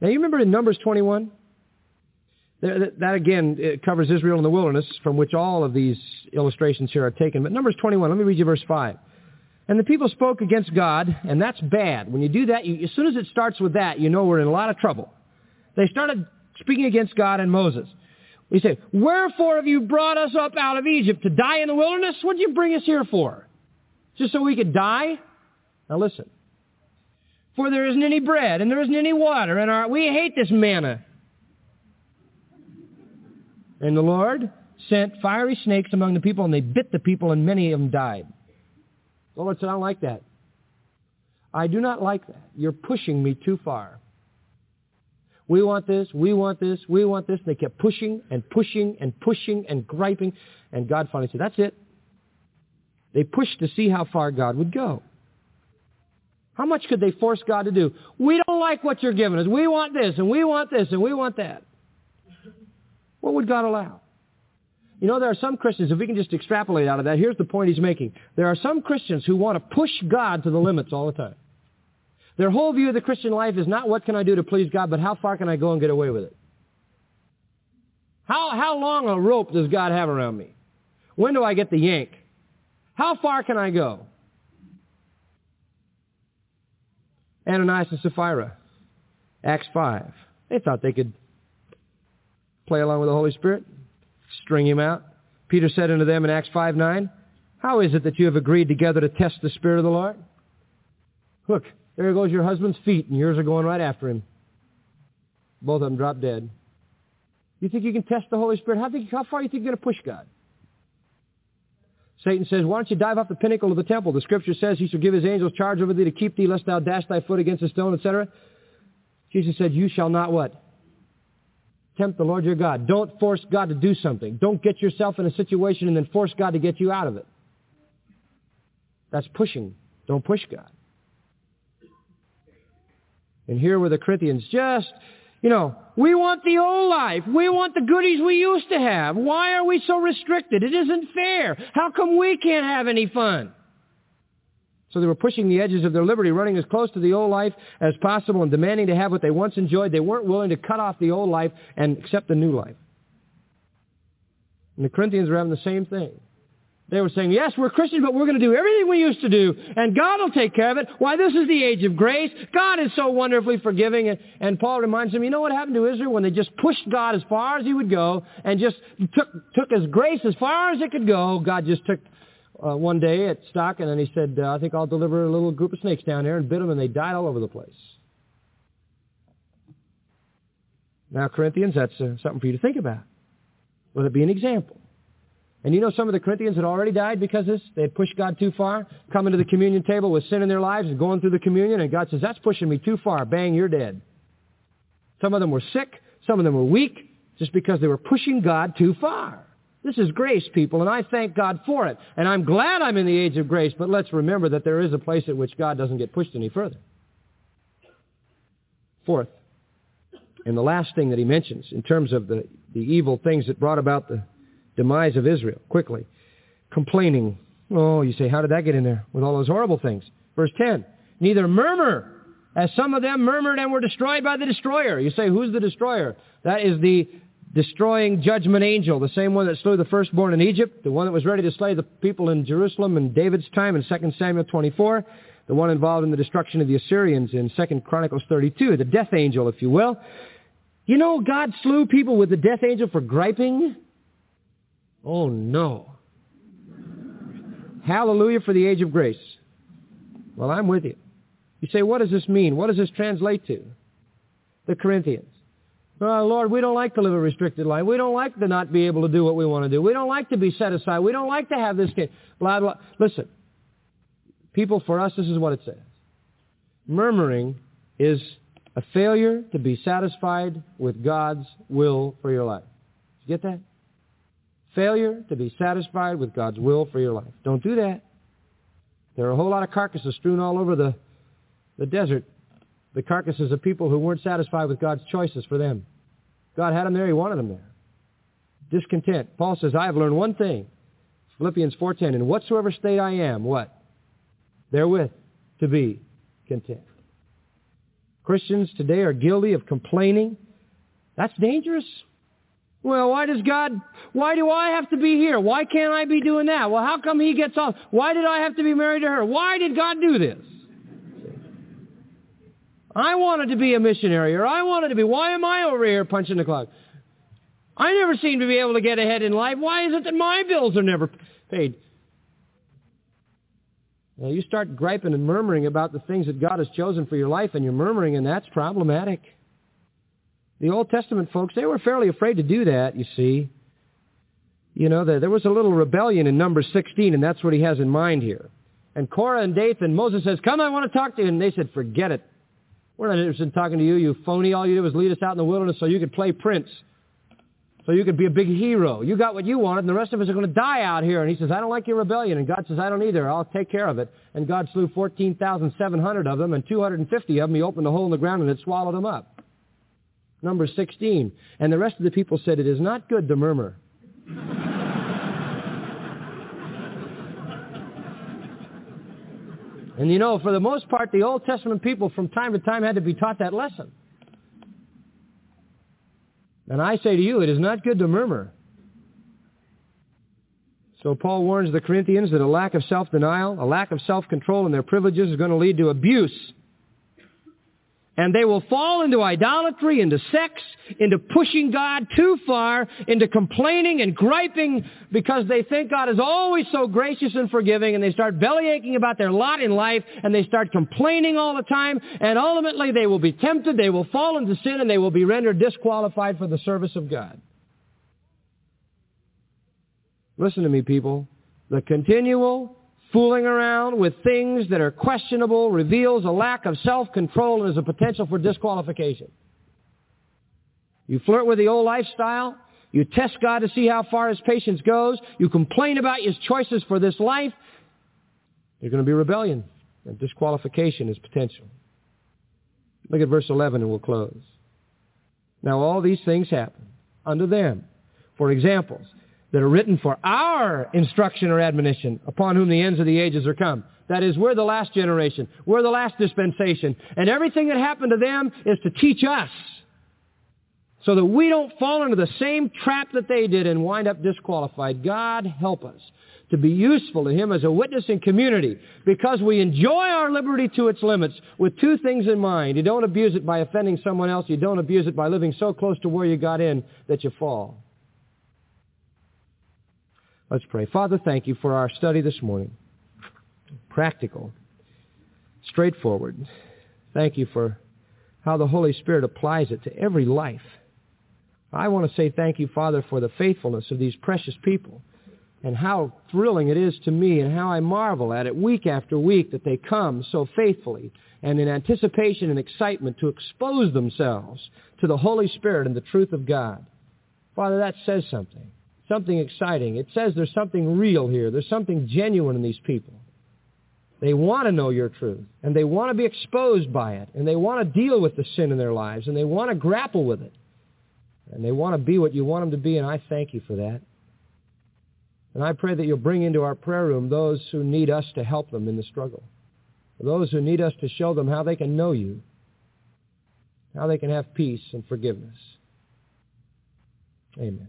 Now, you remember in Numbers 21? That, again uh, covers Israel in the wilderness, from which all of these illustrations here are taken. But Numbers 21, let me read you verse 5. And the people spoke against God, and that's bad. When you do that, you, as soon as it starts with that, you know we're in a lot of trouble. They started speaking against God and Moses. We said, Wherefore have you brought us up out of Egypt to die in the wilderness? What did you bring us here for? Just so we could die? Now listen. For there isn't any bread, and there isn't any water, and our, we hate this manna. And the Lord sent fiery snakes among the people, and they bit the people, and many of them died. The Lord said, I don't like that. I do not like that. You're pushing me too far. We want this, we want this, we want this. And they kept pushing and pushing and pushing and griping. And God finally said, that's it. They pushed to see how far God would go. How much could they force God to do? We don't like what you're giving us. We want this and we want this and we want that. What would God allow? You know, there are some Christians, if we can just extrapolate out of that, here's the point he's making. There are some Christians who want to push God to the limits all the time. Their whole view of the Christian life is not what can I do to please God, but how far can I go and get away with it? How, how long a rope does God have around me? When do I get the yank? How far can I go? Ananias and Sapphira, Acts 5. They thought they could play along with the Holy Spirit string him out. Peter said unto them in Acts 5, 9, How is it that you have agreed together to test the Spirit of the Lord? Look, there goes your husband's feet, and yours are going right after him. Both of them drop dead. You think you can test the Holy Spirit? How, think, how far do you think you're going to push God? Satan says, why don't you dive off the pinnacle of the temple? The scripture says he shall give his angels charge over thee to keep thee lest thou dash thy foot against a stone, etc. Jesus said, you shall not what? tempt the Lord your God. Don't force God to do something. Don't get yourself in a situation and then force God to get you out of it. That's pushing. Don't push God. And here were the Corinthians just, you know, we want the old life. We want the goodies we used to have. Why are we so restricted? It isn't fair. How come we can't have any fun? So they were pushing the edges of their liberty, running as close to the old life as possible and demanding to have what they once enjoyed. They weren't willing to cut off the old life and accept the new life. And the Corinthians were having the same thing. They were saying, yes, we're Christians, but we're going to do everything we used to do, and God will take care of it. Why, this is the age of grace. God is so wonderfully forgiving. And, and Paul reminds them, you know what happened to Israel when they just pushed God as far as he would go and just took, took his grace as far as it could go? God just took uh, one day at stock, and then he said, uh, I think I'll deliver a little group of snakes down there, and bit them, and they died all over the place. Now, Corinthians, that's uh, something for you to think about. Will it be an example? And you know some of the Corinthians had already died because this? They had pushed God too far, coming to the communion table with sin in their lives and going through the communion, and God says, that's pushing me too far. Bang, you're dead. Some of them were sick. Some of them were weak just because they were pushing God too far. This is grace, people, and I thank God for it. And I'm glad I'm in the age of grace, but let's remember that there is a place at which God doesn't get pushed any further. Fourth, And the last thing that he mentions in terms of the, the evil things that brought about the demise of Israel, quickly, complaining. Oh, you say, how did that get in there with all those horrible things? Verse 10, neither murmur, as some of them murmured and were destroyed by the destroyer. You say, who's the destroyer? That is the destroying judgment angel, the same one that slew the firstborn in Egypt, the one that was ready to slay the people in Jerusalem in David's time in 2 Samuel 24, the one involved in the destruction of the Assyrians in 2 Chronicles 32, the death angel, if you will. You know God slew people with the death angel for griping? Oh no. Hallelujah for the age of grace. Well, I'm with you. You say, what does this mean? What does this translate to? The Corinthians. Oh, Lord, we don't like to live a restricted life. We don't like to not be able to do what we want to do. We don't like to be set aside. We don't like to have this kid. Blah, blah. Listen, people, for us, this is what it says. Murmuring is a failure to be satisfied with God's will for your life. Did you get that? Failure to be satisfied with God's will for your life. Don't do that. There are a whole lot of carcasses strewn all over the, the desert the carcasses of people who weren't satisfied with God's choices for them. God had them there. He wanted them there. Discontent. Paul says, I have learned one thing. Philippians 4.10, in whatsoever state I am, what? Therewith to be content. Christians today are guilty of complaining. That's dangerous. Well, why does God, why do I have to be here? Why can't I be doing that? Well, how come he gets off? Why did I have to be married to her? Why did God do this? I wanted to be a missionary, or I wanted to be. Why am I over here punching the clock? I never seem to be able to get ahead in life. Why is it that my bills are never paid? Now you start griping and murmuring about the things that God has chosen for your life, and you're murmuring, and that's problematic. The Old Testament folks, they were fairly afraid to do that, you see. You know, there was a little rebellion in Numbers 16, and that's what he has in mind here. And Korah and Dathan, Moses says, come, I want to talk to you. And they said, forget it. We're not interested in talking to you, you phony. All you did was lead us out in the wilderness so you could play prince. So you could be a big hero. You got what you wanted, and the rest of us are going to die out here. And he says, I don't like your rebellion. And God says, I don't either. I'll take care of it. And God slew 14,700 of them, and 250 of them, he opened a hole in the ground and it swallowed them up. Number 16. And the rest of the people said, it is not good to murmur. And you know, for the most part, the Old Testament people from time to time had to be taught that lesson. And I say to you, it is not good to murmur. So Paul warns the Corinthians that a lack of self-denial, a lack of self-control in their privileges is going to lead to abuse and they will fall into idolatry, into sex, into pushing God too far, into complaining and griping because they think God is always so gracious and forgiving and they start bellyaching about their lot in life and they start complaining all the time and ultimately they will be tempted, they will fall into sin and they will be rendered disqualified for the service of God. Listen to me people. The continual Fooling around with things that are questionable reveals a lack of self-control and is a potential for disqualification. You flirt with the old lifestyle. You test God to see how far his patience goes. You complain about his choices for this life. There's going to be rebellion and disqualification is potential. Look at verse 11 and we'll close. Now all these things happen unto them for examples that are written for our instruction or admonition, upon whom the ends of the ages are come. That is, we're the last generation. We're the last dispensation. And everything that happened to them is to teach us so that we don't fall into the same trap that they did and wind up disqualified. God help us to be useful to Him as a witness in community because we enjoy our liberty to its limits with two things in mind. You don't abuse it by offending someone else. You don't abuse it by living so close to where you got in that you fall. Let's pray. Father, thank you for our study this morning. Practical, straightforward. Thank you for how the Holy Spirit applies it to every life. I want to say thank you, Father, for the faithfulness of these precious people and how thrilling it is to me and how I marvel at it week after week that they come so faithfully and in anticipation and excitement to expose themselves to the Holy Spirit and the truth of God. Father, that says something something exciting. It says there's something real here. There's something genuine in these people. They want to know your truth, and they want to be exposed by it, and they want to deal with the sin in their lives, and they want to grapple with it, and they want to be what you want them to be, and I thank you for that. And I pray that you'll bring into our prayer room those who need us to help them in the struggle, those who need us to show them how they can know you, how they can have peace and forgiveness. Amen.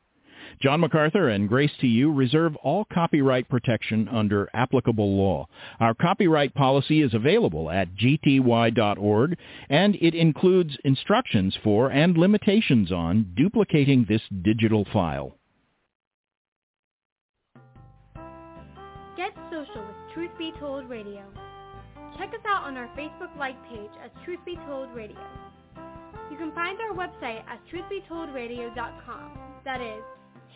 John MacArthur and Grace to You reserve all copyright protection under applicable law. Our copyright policy is available at gty.org, and it includes instructions for and limitations on duplicating this digital file. Get social with Truth Be Told Radio. Check us out on our Facebook like page as Truth Be Told Radio. You can find our website at truthbetoldradio.com. That is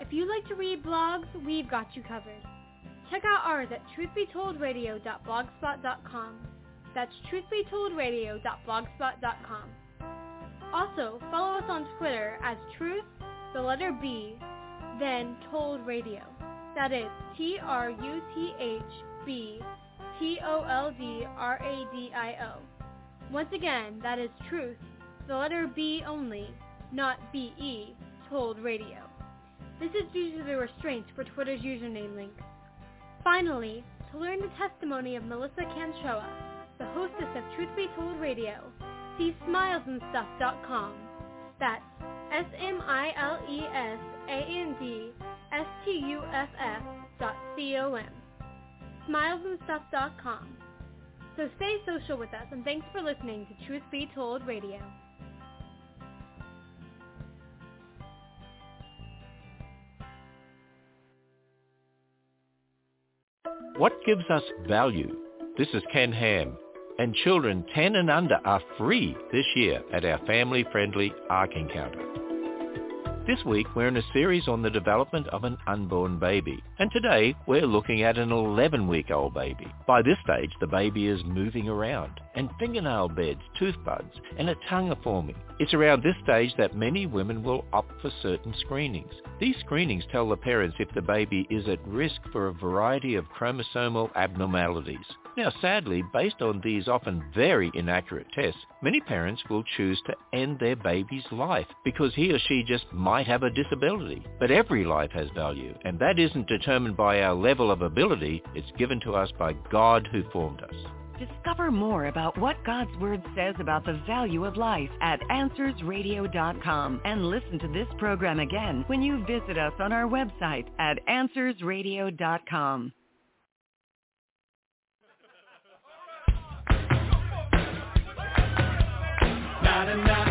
If you like to read blogs, we've got you covered. Check out ours at truthbetoldradio.blogspot.com. That's truthbetoldradio.blogspot.com. Also, follow us on Twitter as truth, the letter B, then told radio. That is T-R-U-T-H-B-T-O-L-D-R-A-D-I-O. Once again, that is truth, the letter B only, not B-E, told radio. This is due to the restraints for Twitter's username link. Finally, to learn the testimony of Melissa Canchoa, the hostess of Truth Be Told Radio, see smilesandstuff.com. That's S-M-I-L-E-S-A-N-D-S-T-U-F-F dot C-O-M. Smilesandstuff.com. So stay social with us and thanks for listening to Truth Be Told Radio. What gives us value? This is Ken Ham. And children 10 and under are free this year at our family-friendly Ark Encounter. This week we're in a series on the development of an unborn baby. And today we're looking at an 11-week-old baby. By this stage the baby is moving around and fingernail beds, tooth buds and a tongue are forming. It's around this stage that many women will opt for certain screenings. These screenings tell the parents if the baby is at risk for a variety of chromosomal abnormalities. Now sadly, based on these often very inaccurate tests, many parents will choose to end their baby's life because he or she just might have a disability. But every life has value, and that isn't determined by our level of ability, it's given to us by God who formed us. Discover more about what God's Word says about the value of life at AnswersRadio.com and listen to this program again when you visit us on our website at AnswersRadio.com. Yes,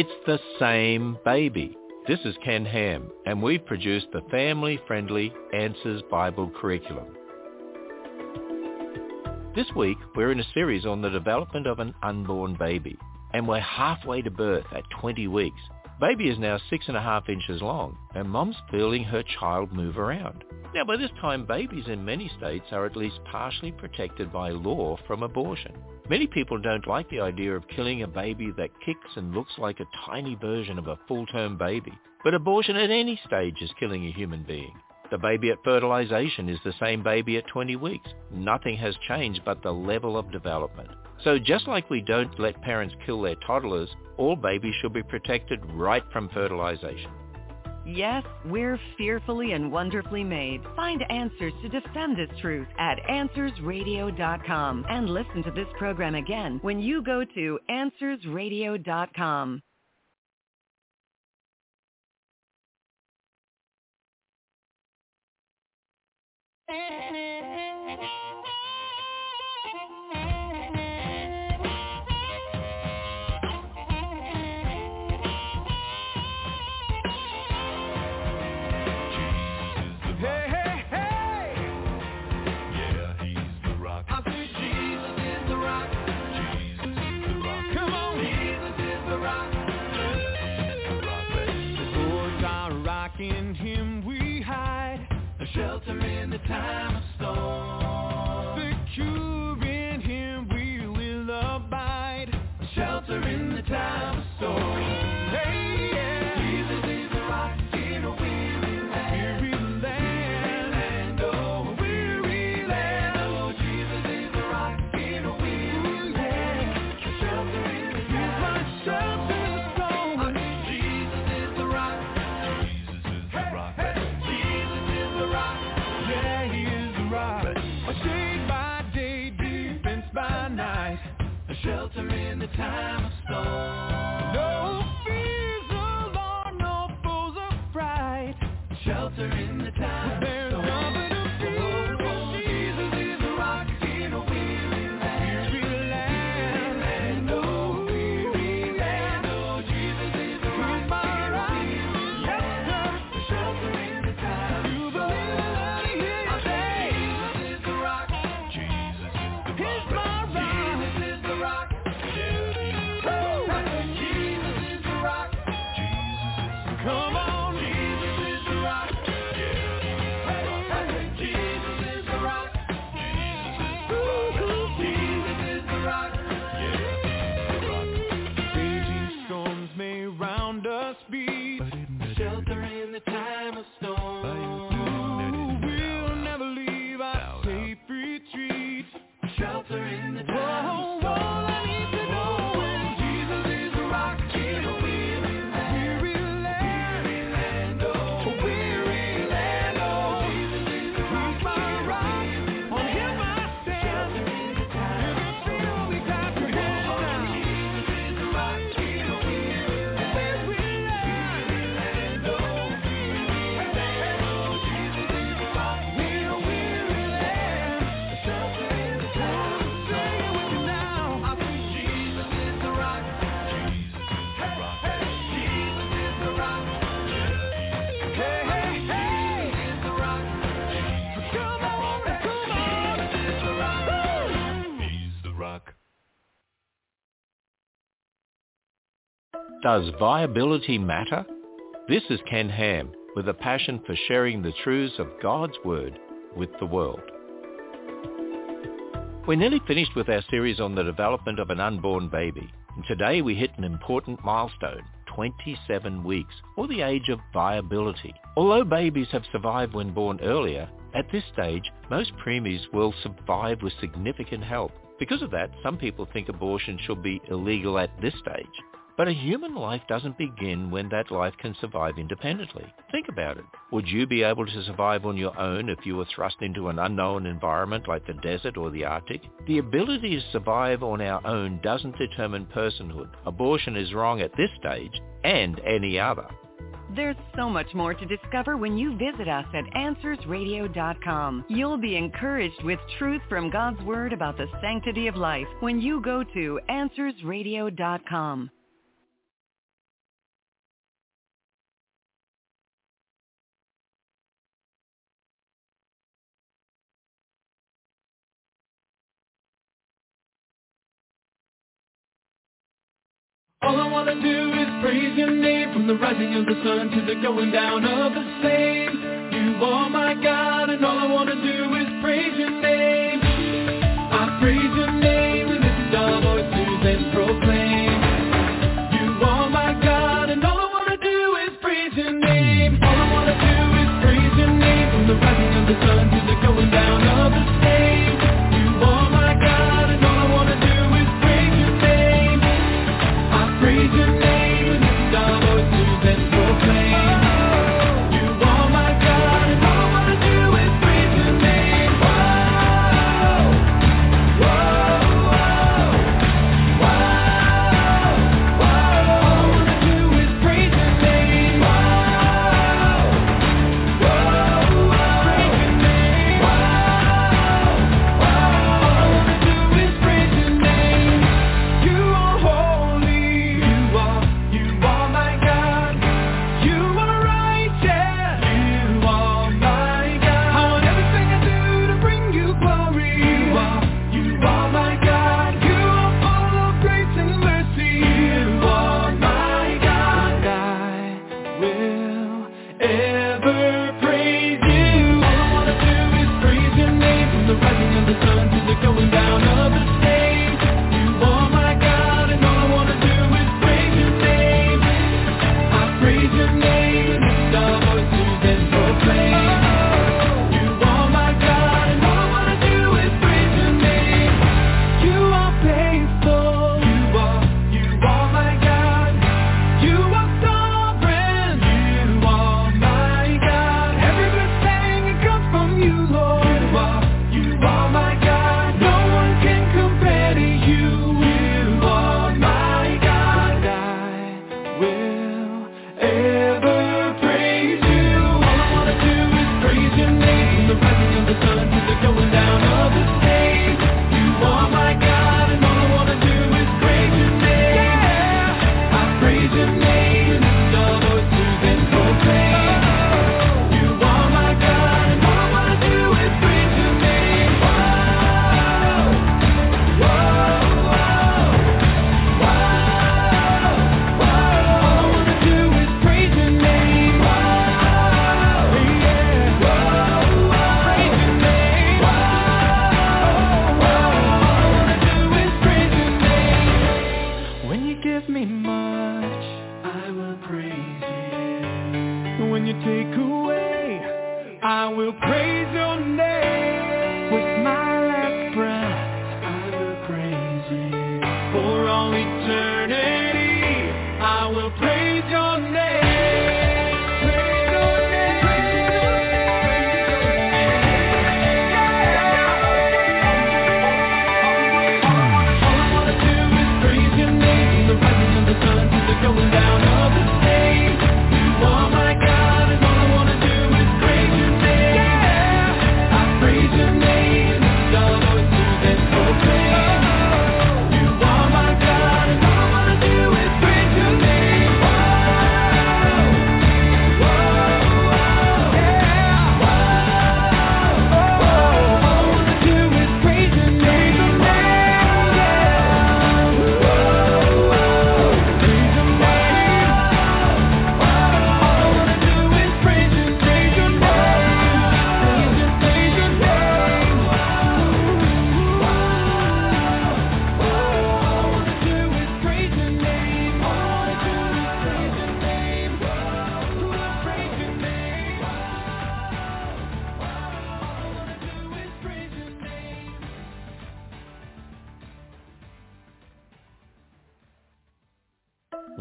It's the same baby. This is Ken Ham, and we've produced the family-friendly Answers Bible curriculum. This week, we're in a series on the development of an unborn baby, and we're halfway to birth at 20 weeks. Baby is now six and a half inches long, and mom's feeling her child move around. Now, by this time, babies in many states are at least partially protected by law from abortion. Many people don't like the idea of killing a baby that kicks and looks like a tiny version of a full-term baby. But abortion at any stage is killing a human being. The baby at fertilization is the same baby at 20 weeks. Nothing has changed but the level of development. So just like we don't let parents kill their toddlers, all babies should be protected right from fertilization. Yes, we're fearfully and wonderfully made. Find answers to defend this truth at AnswersRadio.com and listen to this program again when you go to AnswersRadio.com. Does viability matter? This is Ken Ham with a passion for sharing the truths of God's Word with the world. We're nearly finished with our series on the development of an unborn baby. And today we hit an important milestone, 27 weeks, or the age of viability. Although babies have survived when born earlier, at this stage, most preemies will survive with significant help. Because of that, some people think abortion should be illegal at this stage. But a human life doesn't begin when that life can survive independently. Think about it. Would you be able to survive on your own if you were thrust into an unknown environment like the desert or the Arctic? The ability to survive on our own doesn't determine personhood. Abortion is wrong at this stage and any other. There's so much more to discover when you visit us at AnswersRadio.com. You'll be encouraged with truth from God's Word about the sanctity of life when you go to AnswersRadio.com. All I wanna do is praise your name from the rising of the sun to the going down of the same. You are my God and all I wanna do is praise your name.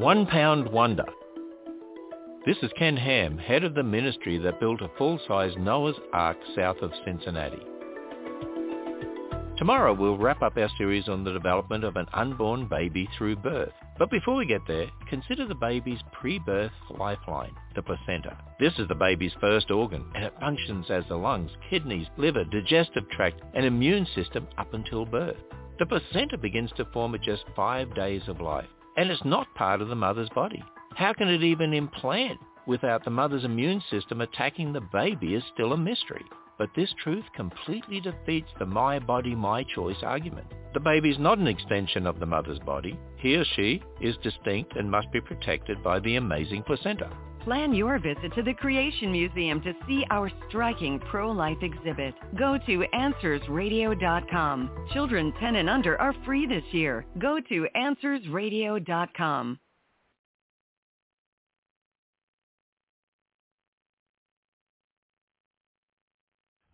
One Pound Wonder. This is Ken Ham, head of the ministry that built a full-size Noah's Ark south of Cincinnati. Tomorrow we'll wrap up our series on the development of an unborn baby through birth. But before we get there, consider the baby's pre-birth lifeline, the placenta. This is the baby's first organ, and it functions as the lungs, kidneys, liver, digestive tract, and immune system up until birth. The placenta begins to form at just five days of life, and it's not part of the mother's body. How can it even implant without the mother's immune system attacking the baby is still a mystery. But this truth completely defeats the my body, my choice argument. The baby is not an extension of the mother's body. He or she is distinct and must be protected by the amazing placenta. Plan your visit to the Creation Museum to see our striking pro-life exhibit. Go to AnswersRadio.com. Children 10 and under are free this year. Go to AnswersRadio.com.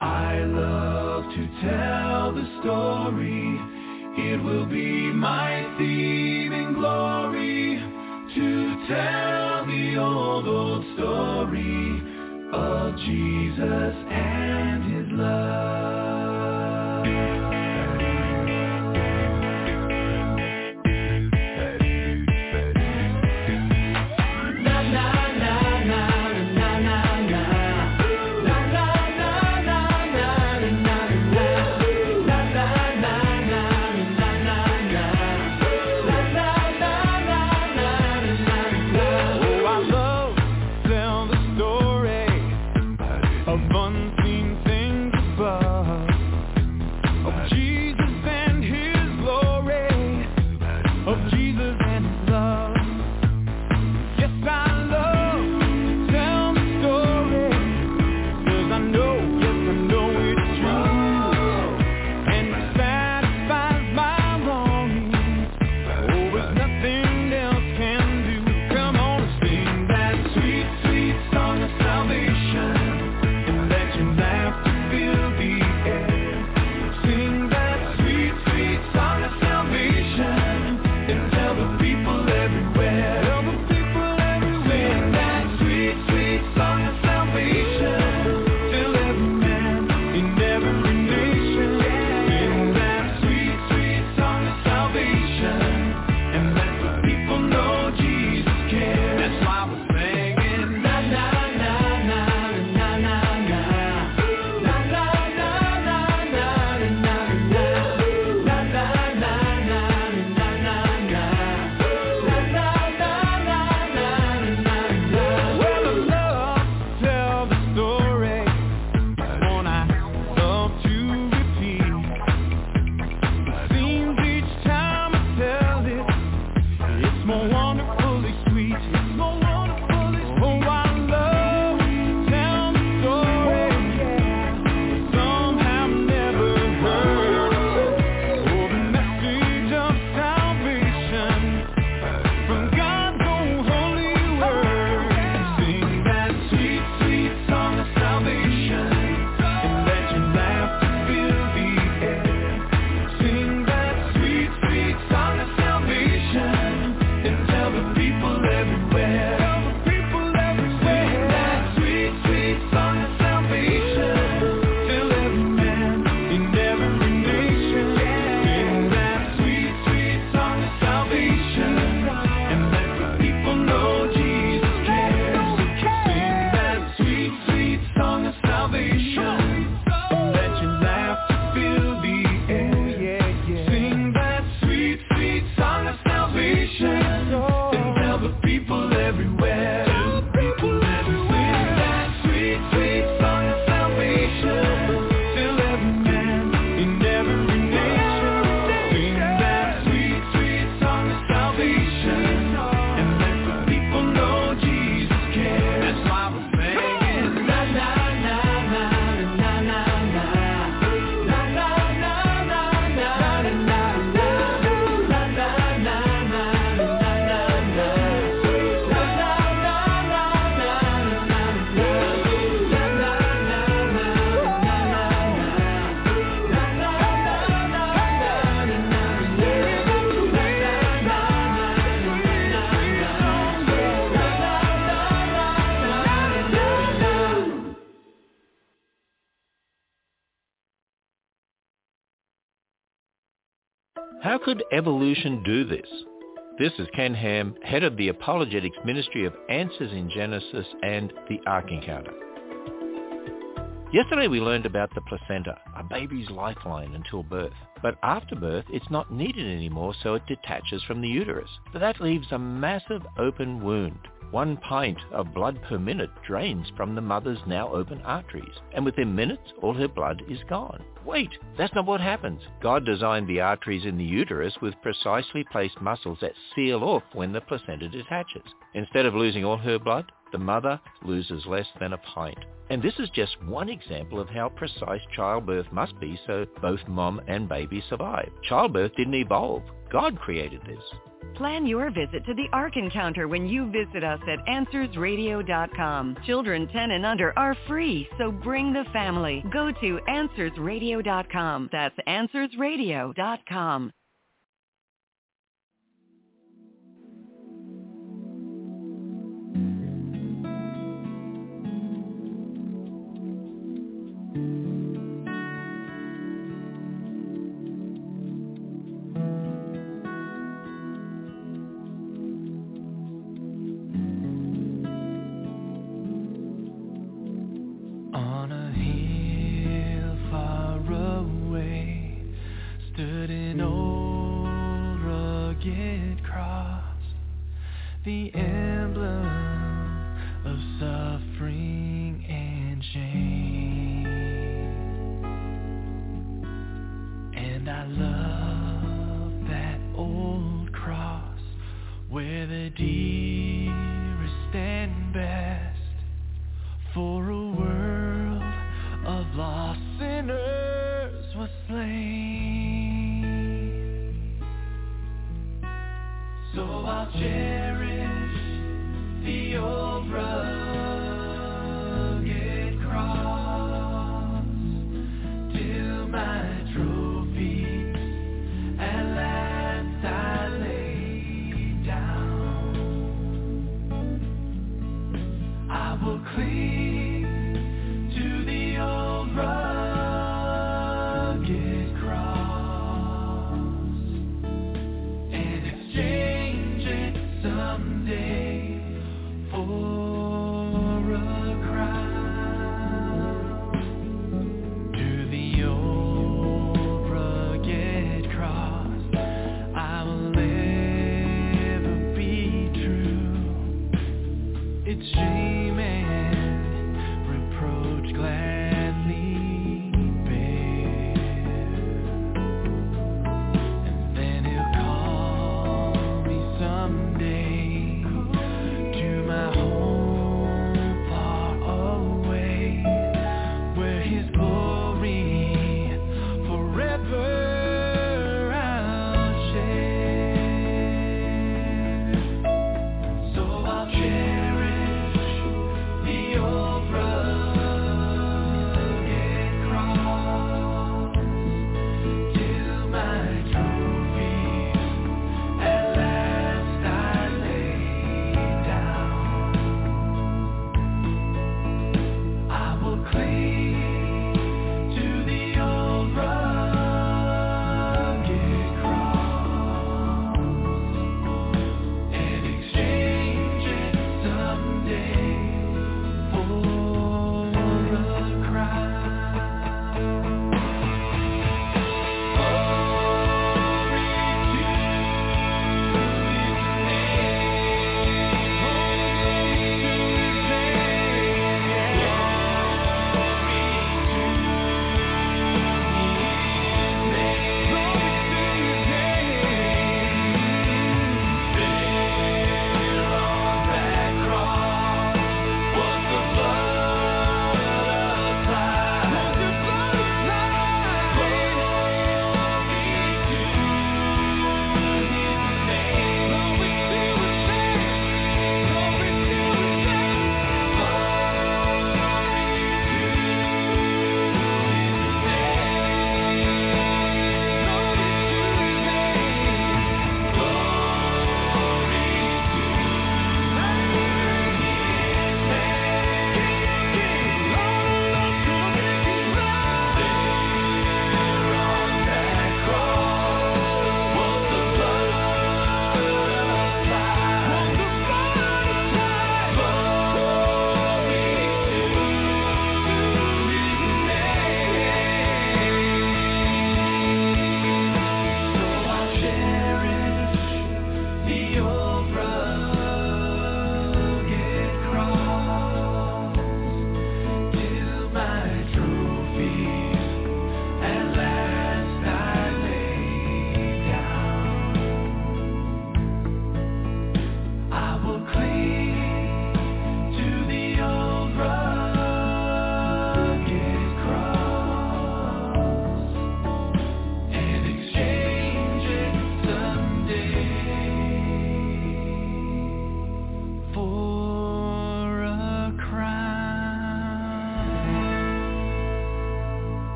I love to tell the story. It will be my theme in glory to tell Jesus and his love. Could evolution do this? This is Ken Ham, head of the Apologetics Ministry of Answers in Genesis and the Ark Encounter. Yesterday we learned about the placenta, a baby's lifeline until birth. But after birth, it's not needed anymore, so it detaches from the uterus. But that leaves a massive open wound. One pint of blood per minute drains from the mother's now open arteries, and within minutes all her blood is gone. Wait, that's not what happens. God designed the arteries in the uterus with precisely placed muscles that seal off when the placenta detaches. Instead of losing all her blood, the mother loses less than a pint. And this is just one example of how precise childbirth must be so both mom and baby survive. Childbirth didn't evolve. God created this. Plan your visit to the Ark Encounter when you visit us at AnswersRadio.com. Children 10 and under are free, so bring the family. Go to AnswersRadio.com. That's AnswersRadio.com. the emblem It's.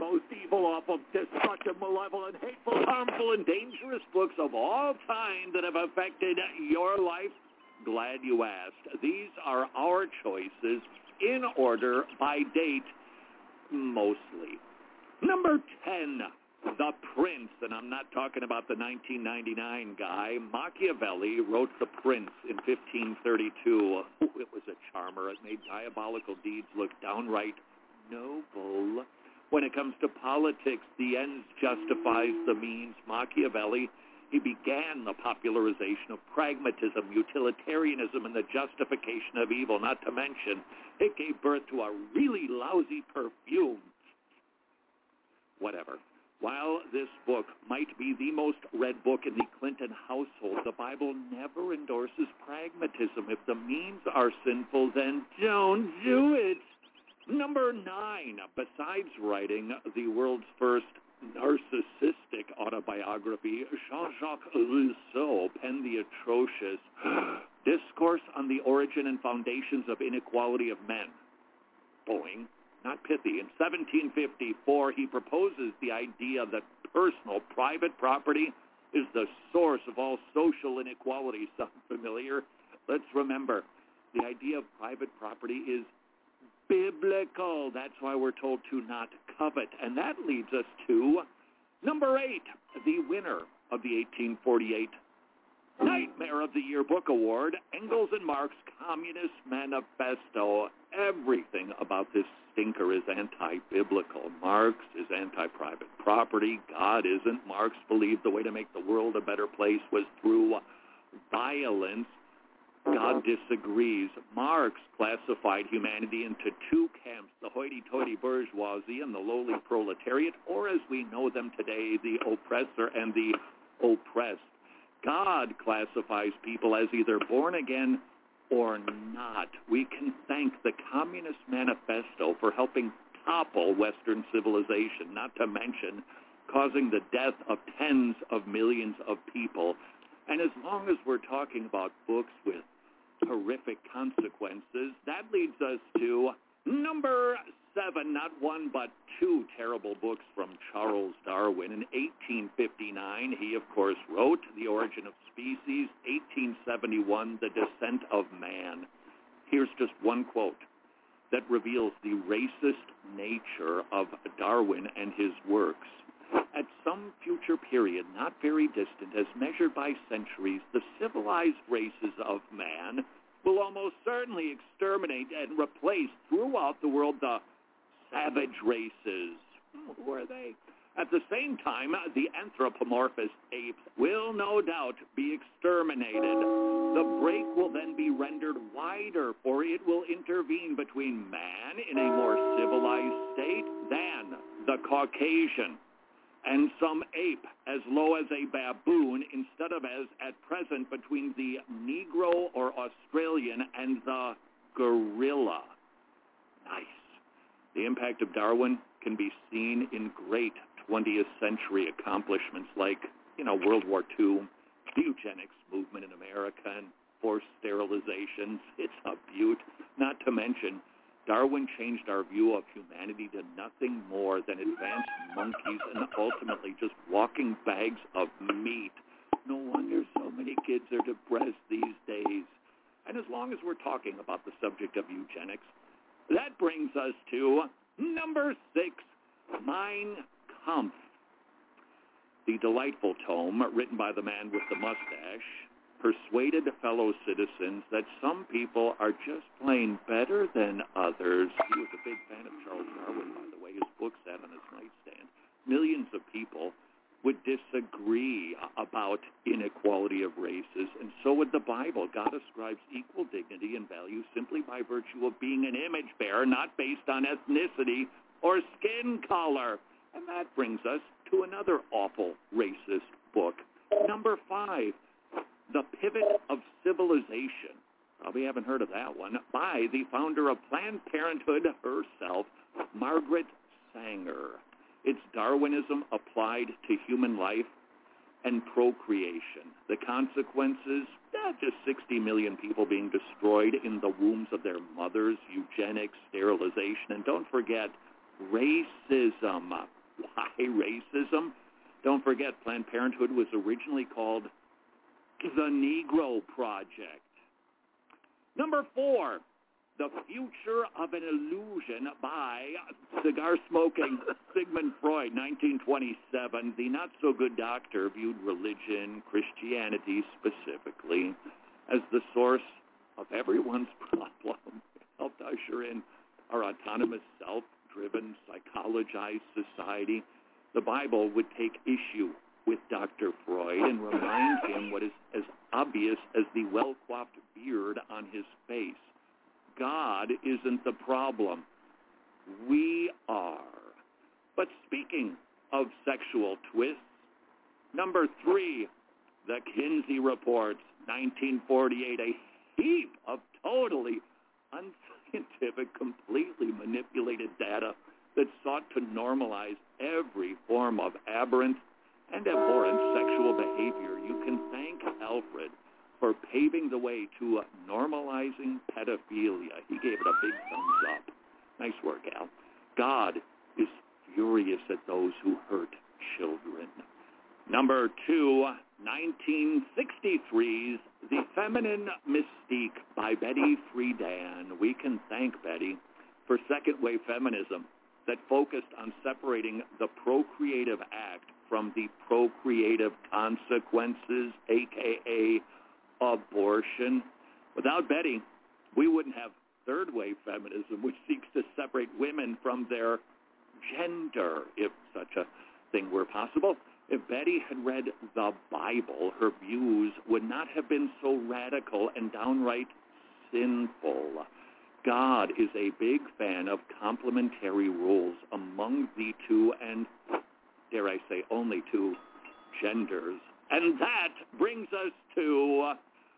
most evil, awful, destructive, malevolent, hateful, harmful, and dangerous books of all time that have affected your life? Glad you asked. These are our choices in order by date, mostly. Number 10, The Prince, and I'm not talking about the 1999 guy. Machiavelli wrote The Prince in 1532. It was a charmer. It made diabolical deeds look downright noble. When it comes to politics, the ends justifies the means. Machiavelli, he began the popularization of pragmatism, utilitarianism, and the justification of evil. Not to mention, it gave birth to a really lousy perfume. Whatever. While this book might be the most read book in the Clinton household, the Bible never endorses pragmatism. If the means are sinful, then don't do it. Number nine, besides writing the world's first narcissistic autobiography, Jean-Jacques Rousseau penned the atrocious Discourse on the Origin and Foundations of Inequality of Men. Boeing, not pithy. In 1754, he proposes the idea that personal, private property is the source of all social inequality. Sound familiar? Let's remember, the idea of private property is biblical. That's why we're told to not covet. And that leads us to number eight, the winner of the 1848 Nightmare of the Year Book Award, Engels and Marx Communist Manifesto. Everything about this stinker is anti-biblical. Marx is anti-private property. God isn't. Marx believed the way to make the world a better place was through violence. God mm-hmm. disagrees. Marx classified humanity into two camps, the hoity-toity bourgeoisie and the lowly proletariat, or as we know them today, the oppressor and the oppressed. God classifies people as either born again or not. We can thank the Communist Manifesto for helping topple Western civilization, not to mention causing the death of tens of millions of people. And as long as we're talking about books with horrific consequences, that leads us to number seven, not one but two terrible books from Charles Darwin. In 1859, he of course wrote The Origin of Species, 1871, The Descent of Man. Here's just one quote that reveals the racist nature of Darwin and his works. At some future period, not very distant, as measured by centuries, the civilized races of man will almost certainly exterminate and replace throughout the world the savage races. Hmm, who are they? At the same time, the anthropomorphous apes will no doubt be exterminated. The break will then be rendered wider, for it will intervene between man in a more civilized state than the Caucasian and some ape as low as a baboon instead of as at present between the Negro or Australian and the gorilla. Nice. The impact of Darwin can be seen in great 20th century accomplishments like, you know, World War II, the eugenics movement in America, and forced sterilizations. It's a beaut. Not to mention, Darwin changed our view of humanity to nothing more than advanced monkeys and ultimately just walking bags of meat. No wonder so many kids are depressed these days. And as long as we're talking about the subject of eugenics, that brings us to number six, Mein Kampf. The delightful tome written by the man with the mustache persuaded fellow citizens that some people are just plain better than others. He was a big fan of Charles Darwin, by the way. His book sat on his nightstand. Millions of people would disagree about inequality of races, and so would the Bible. God ascribes equal dignity and value simply by virtue of being an image bearer, not based on ethnicity or skin color. And that brings us to another awful racist book. Number five, The Pivot of Civilization. Probably haven't heard of that one. By the founder of Planned Parenthood herself, Margaret Sanger. It's Darwinism applied to human life and procreation. The consequences, eh, just 60 million people being destroyed in the wombs of their mothers, eugenics, sterilization, and don't forget racism. Why racism? Don't forget Planned Parenthood was originally called the Negro Project. Number four, The Future of an Illusion by cigar-smoking Sigmund Freud, 1927. The not-so-good doctor viewed religion, Christianity specifically, as the source of everyone's problem. Helped usher in our autonomous, self-driven, psychologized society. The Bible would take issue with Dr. Freud and remind him what is as obvious as the well-coiffed beard on his face. God isn't the problem. We are. But speaking of sexual twists, number three, the Kinsey Reports, 1948, a heap of totally unscientific, completely manipulated data that sought to normalize every form of aberrant and abhorrent sexual behavior. You can thank Alfred for paving the way to normalizing pedophilia. He gave it a big thumbs up. Nice work, Al. God is furious at those who hurt children. Number two, 1963's The Feminine Mystique by Betty Friedan. We can thank Betty for second-wave feminism that focused on separating the procreative act from the procreative consequences, aka abortion. Without Betty, we wouldn't have third-wave feminism, which seeks to separate women from their gender, if such a thing were possible. If Betty had read the Bible, her views would not have been so radical and downright sinful. God is a big fan of complementary rules among the two and, dare I say, only two genders. And that brings us to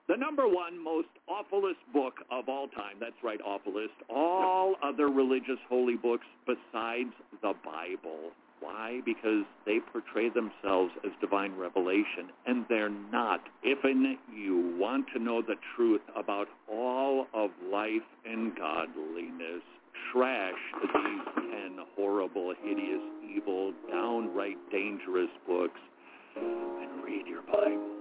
the number one most awfulest book of all time. That's right, awfulest. All other religious holy books besides the Bible. Why? Because they portray themselves as divine revelation, and they're not. If you want to know the truth about all of life and godliness, trash these ten horrible, hideous, evil, downright dangerous books, and read your Bible.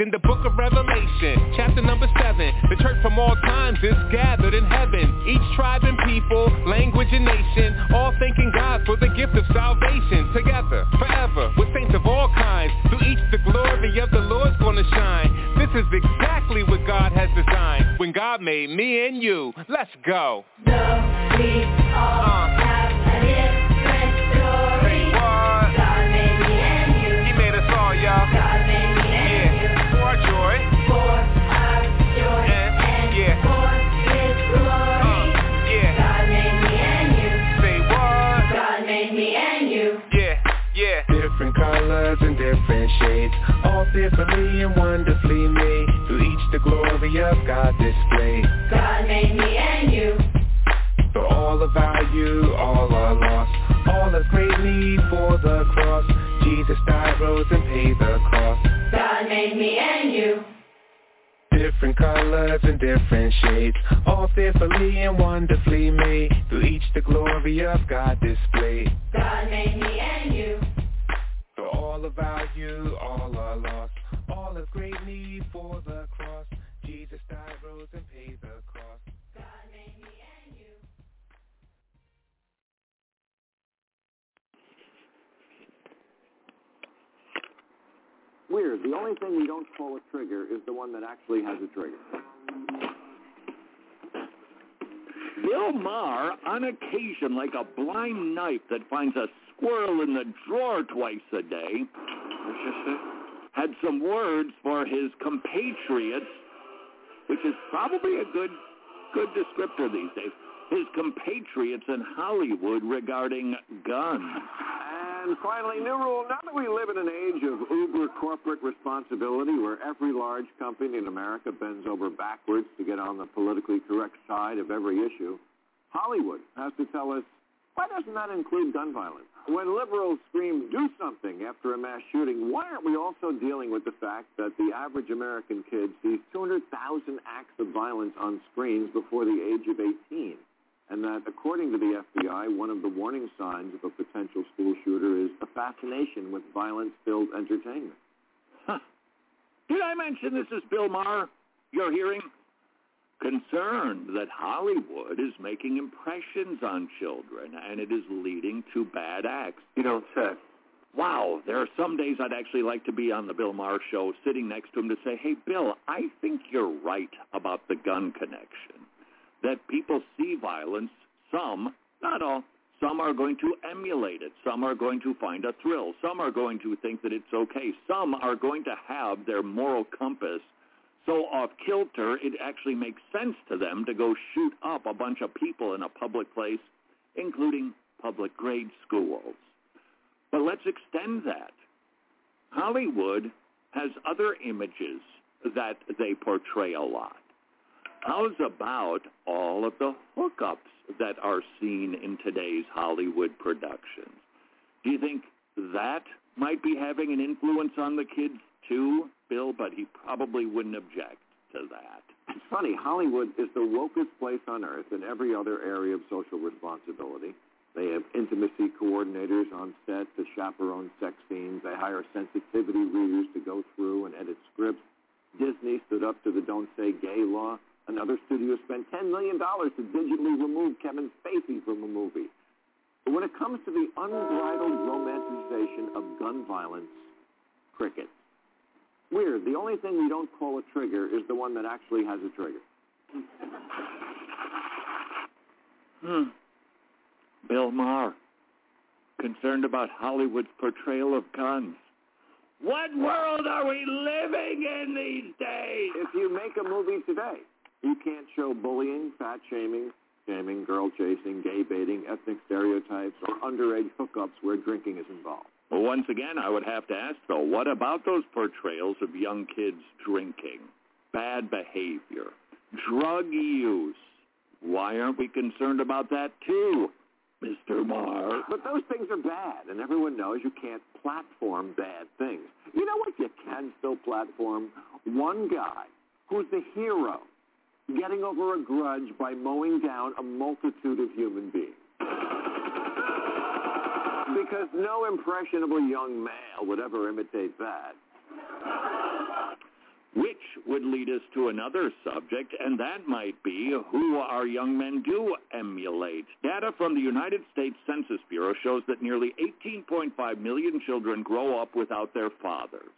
in the book of Revelation. colors and different shades. All fearfully and wonderfully made. Through each the glory of God displayed. God made me and you. For all of value, all our loss, All is greatly for the cross. Jesus died, rose and paid the cost God made me and you. Different colors and different shades. All fearfully and wonderfully made. Through each the glory of God displayed. God made me and you. For all the value, all are lost. All of great need for the cross. Jesus died, rose, and paid the cross. God made me and you. Weird. The only thing we don't call a trigger is the one that actually has a trigger. Bill Maher on occasion like a blind knife that finds a squirrel in the drawer twice a day, had some words for his compatriots, which is probably a good good descriptor these days. His compatriots in Hollywood regarding guns. And finally, new rule. Now that we live in an age of uber corporate responsibility where every large company in America bends over backwards to get on the politically correct side of every issue, Hollywood has to tell us, why doesn't that include gun violence? when liberals scream, do something after a mass shooting, why aren't we also dealing with the fact that the average American kid sees 200,000 acts of violence on screens before the age of 18? And that, according to the FBI, one of the warning signs of a potential school shooter is a fascination with violence-filled entertainment. Huh. Did I mention this is Bill Maher you're hearing? concerned that Hollywood is making impressions on children and it is leading to bad acts. You know, it's, uh, wow, there are some days I'd actually like to be on the Bill Maher show sitting next to him to say, hey, Bill, I think you're right about the gun connection, that people see violence, some, not all, some are going to emulate it. Some are going to find a thrill. Some are going to think that it's okay. Some are going to have their moral compass so off kilter it actually makes sense to them to go shoot up a bunch of people in a public place, including public grade schools. But let's extend that. Hollywood has other images that they portray a lot. How's about all of the hookups that are seen in today's Hollywood productions? Do you think that might be having an influence on the kids too, Bill? But he probably wouldn't object to that. It's funny, Hollywood is the wokest place on earth in every other area of social responsibility. They have intimacy coordinators on set to chaperone sex scenes. They hire sensitivity readers to go through and edit scripts. Disney stood up to the Don't Say Gay law. Another studio spent $10 million to digitally remove Kevin Spacey from a movie. But when it comes to the unbridled romanticization of gun violence, cricket. Weird. The only thing we don't call a trigger is the one that actually has a trigger. Hmm. Bill Maher, concerned about Hollywood's portrayal of guns. What world are we living in these days? If you make a movie today, you can't show bullying, fat shaming, shaming, girl chasing, gay baiting, ethnic stereotypes, or underage hookups where drinking is involved. Well, once again, I would have to ask, though, what about those portrayals of young kids drinking, bad behavior, drug use? Why aren't we concerned about that, too, Mr. Maher? But those things are bad, and everyone knows you can't platform bad things. You know what you can still platform? One guy who's the hero getting over a grudge by mowing down a multitude of human beings. Because no impressionable young male would ever imitate that. Which would lead us to another subject, and that might be who our young men do emulate. Data from the United States Census Bureau shows that nearly 18.5 million children grow up without their fathers.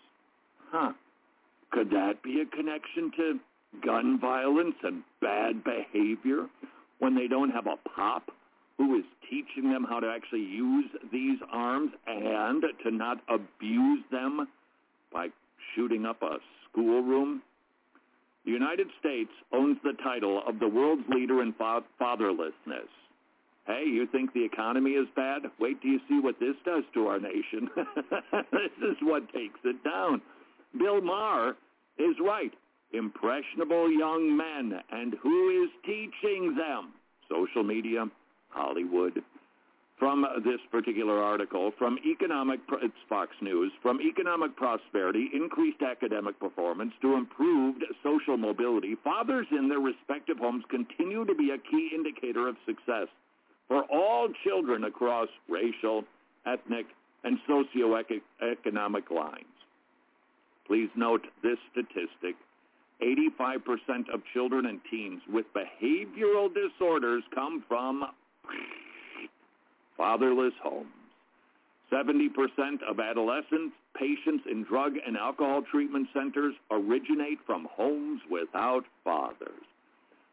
Huh. Could that be a connection to gun violence and bad behavior when they don't have a pop who is teaching them how to actually use these arms and to not abuse them by shooting up a schoolroom? The United States owns the title of the world's leader in fatherlessness. Hey, you think the economy is bad? Wait till you see what this does to our nation. this is what takes it down. Bill Maher is right. Impressionable young men. And who is teaching them? Social media, Hollywood. From this particular article, from economic, it's Fox News, from economic prosperity, increased academic performance to improved social mobility, fathers in their respective homes continue to be a key indicator of success for all children across racial, ethnic, and socioeconomic lines. Please note this statistic. 85% of children and teens with behavioral disorders come from fatherless homes. 70% of adolescent patients in drug and alcohol treatment centers originate from homes without fathers.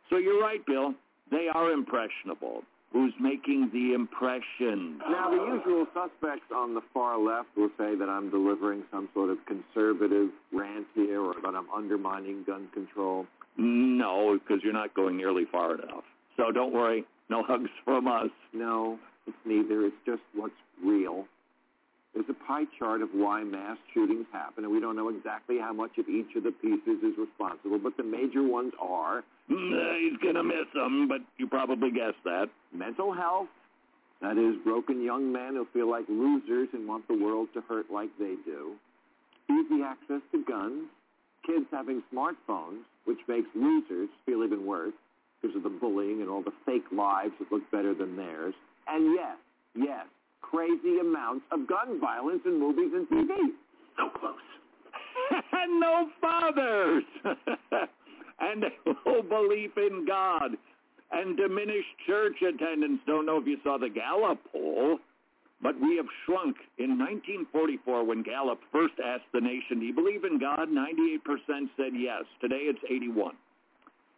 So you're right, Bill. They are impressionable. Who's making the impression? Now, the usual suspects on the far left will say that I'm delivering some sort of conservative rant here or that I'm undermining gun control. No, because you're not going nearly far enough. So don't worry. No hugs from us. No, it's neither. It's just what's real. There's a pie chart of why mass shootings happen, and we don't know exactly how much of each of the pieces is responsible, but the major ones are... Mm, he's going to miss them, but you probably guessed that. Mental health, that is, broken young men who feel like losers and want the world to hurt like they do. Easy access to guns. Kids having smartphones, which makes losers feel even worse because of the bullying and all the fake lives that look better than theirs. And yes, yes, crazy amounts of gun violence in movies and TV. So close. and no fathers. and no belief in God. And diminished church attendance. Don't know if you saw the Gallup poll, But we have shrunk. In 1944, when Gallup first asked the nation, do you believe in God? 98% said yes. Today it's 81.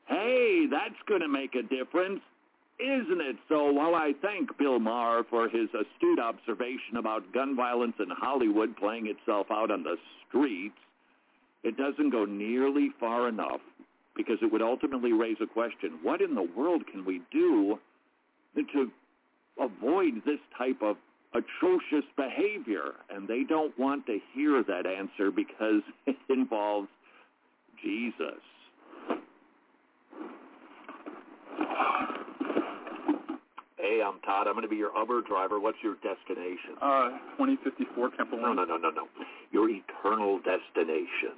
Hey, that's going to make a difference, isn't it? So while I thank Bill Maher for his astute observation about gun violence in Hollywood playing itself out on the streets, it doesn't go nearly far enough because it would ultimately raise a question. What in the world can we do to avoid this type of atrocious behavior? And they don't want to hear that answer because it involves Jesus. Hey, I'm Todd. I'm going to be your Uber driver. What's your destination? Uh, 2054 Temple No, no, no, no, no. Your eternal destination.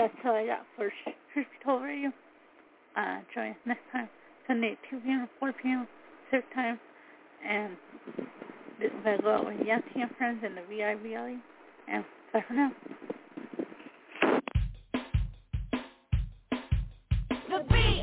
That's all I got for Radio. Uh, join us next time, Sunday at 2 p.m. 4 p.m. Pacific time. And is going to go out with Yancy and Friends in the VIVLE. And bye for now. The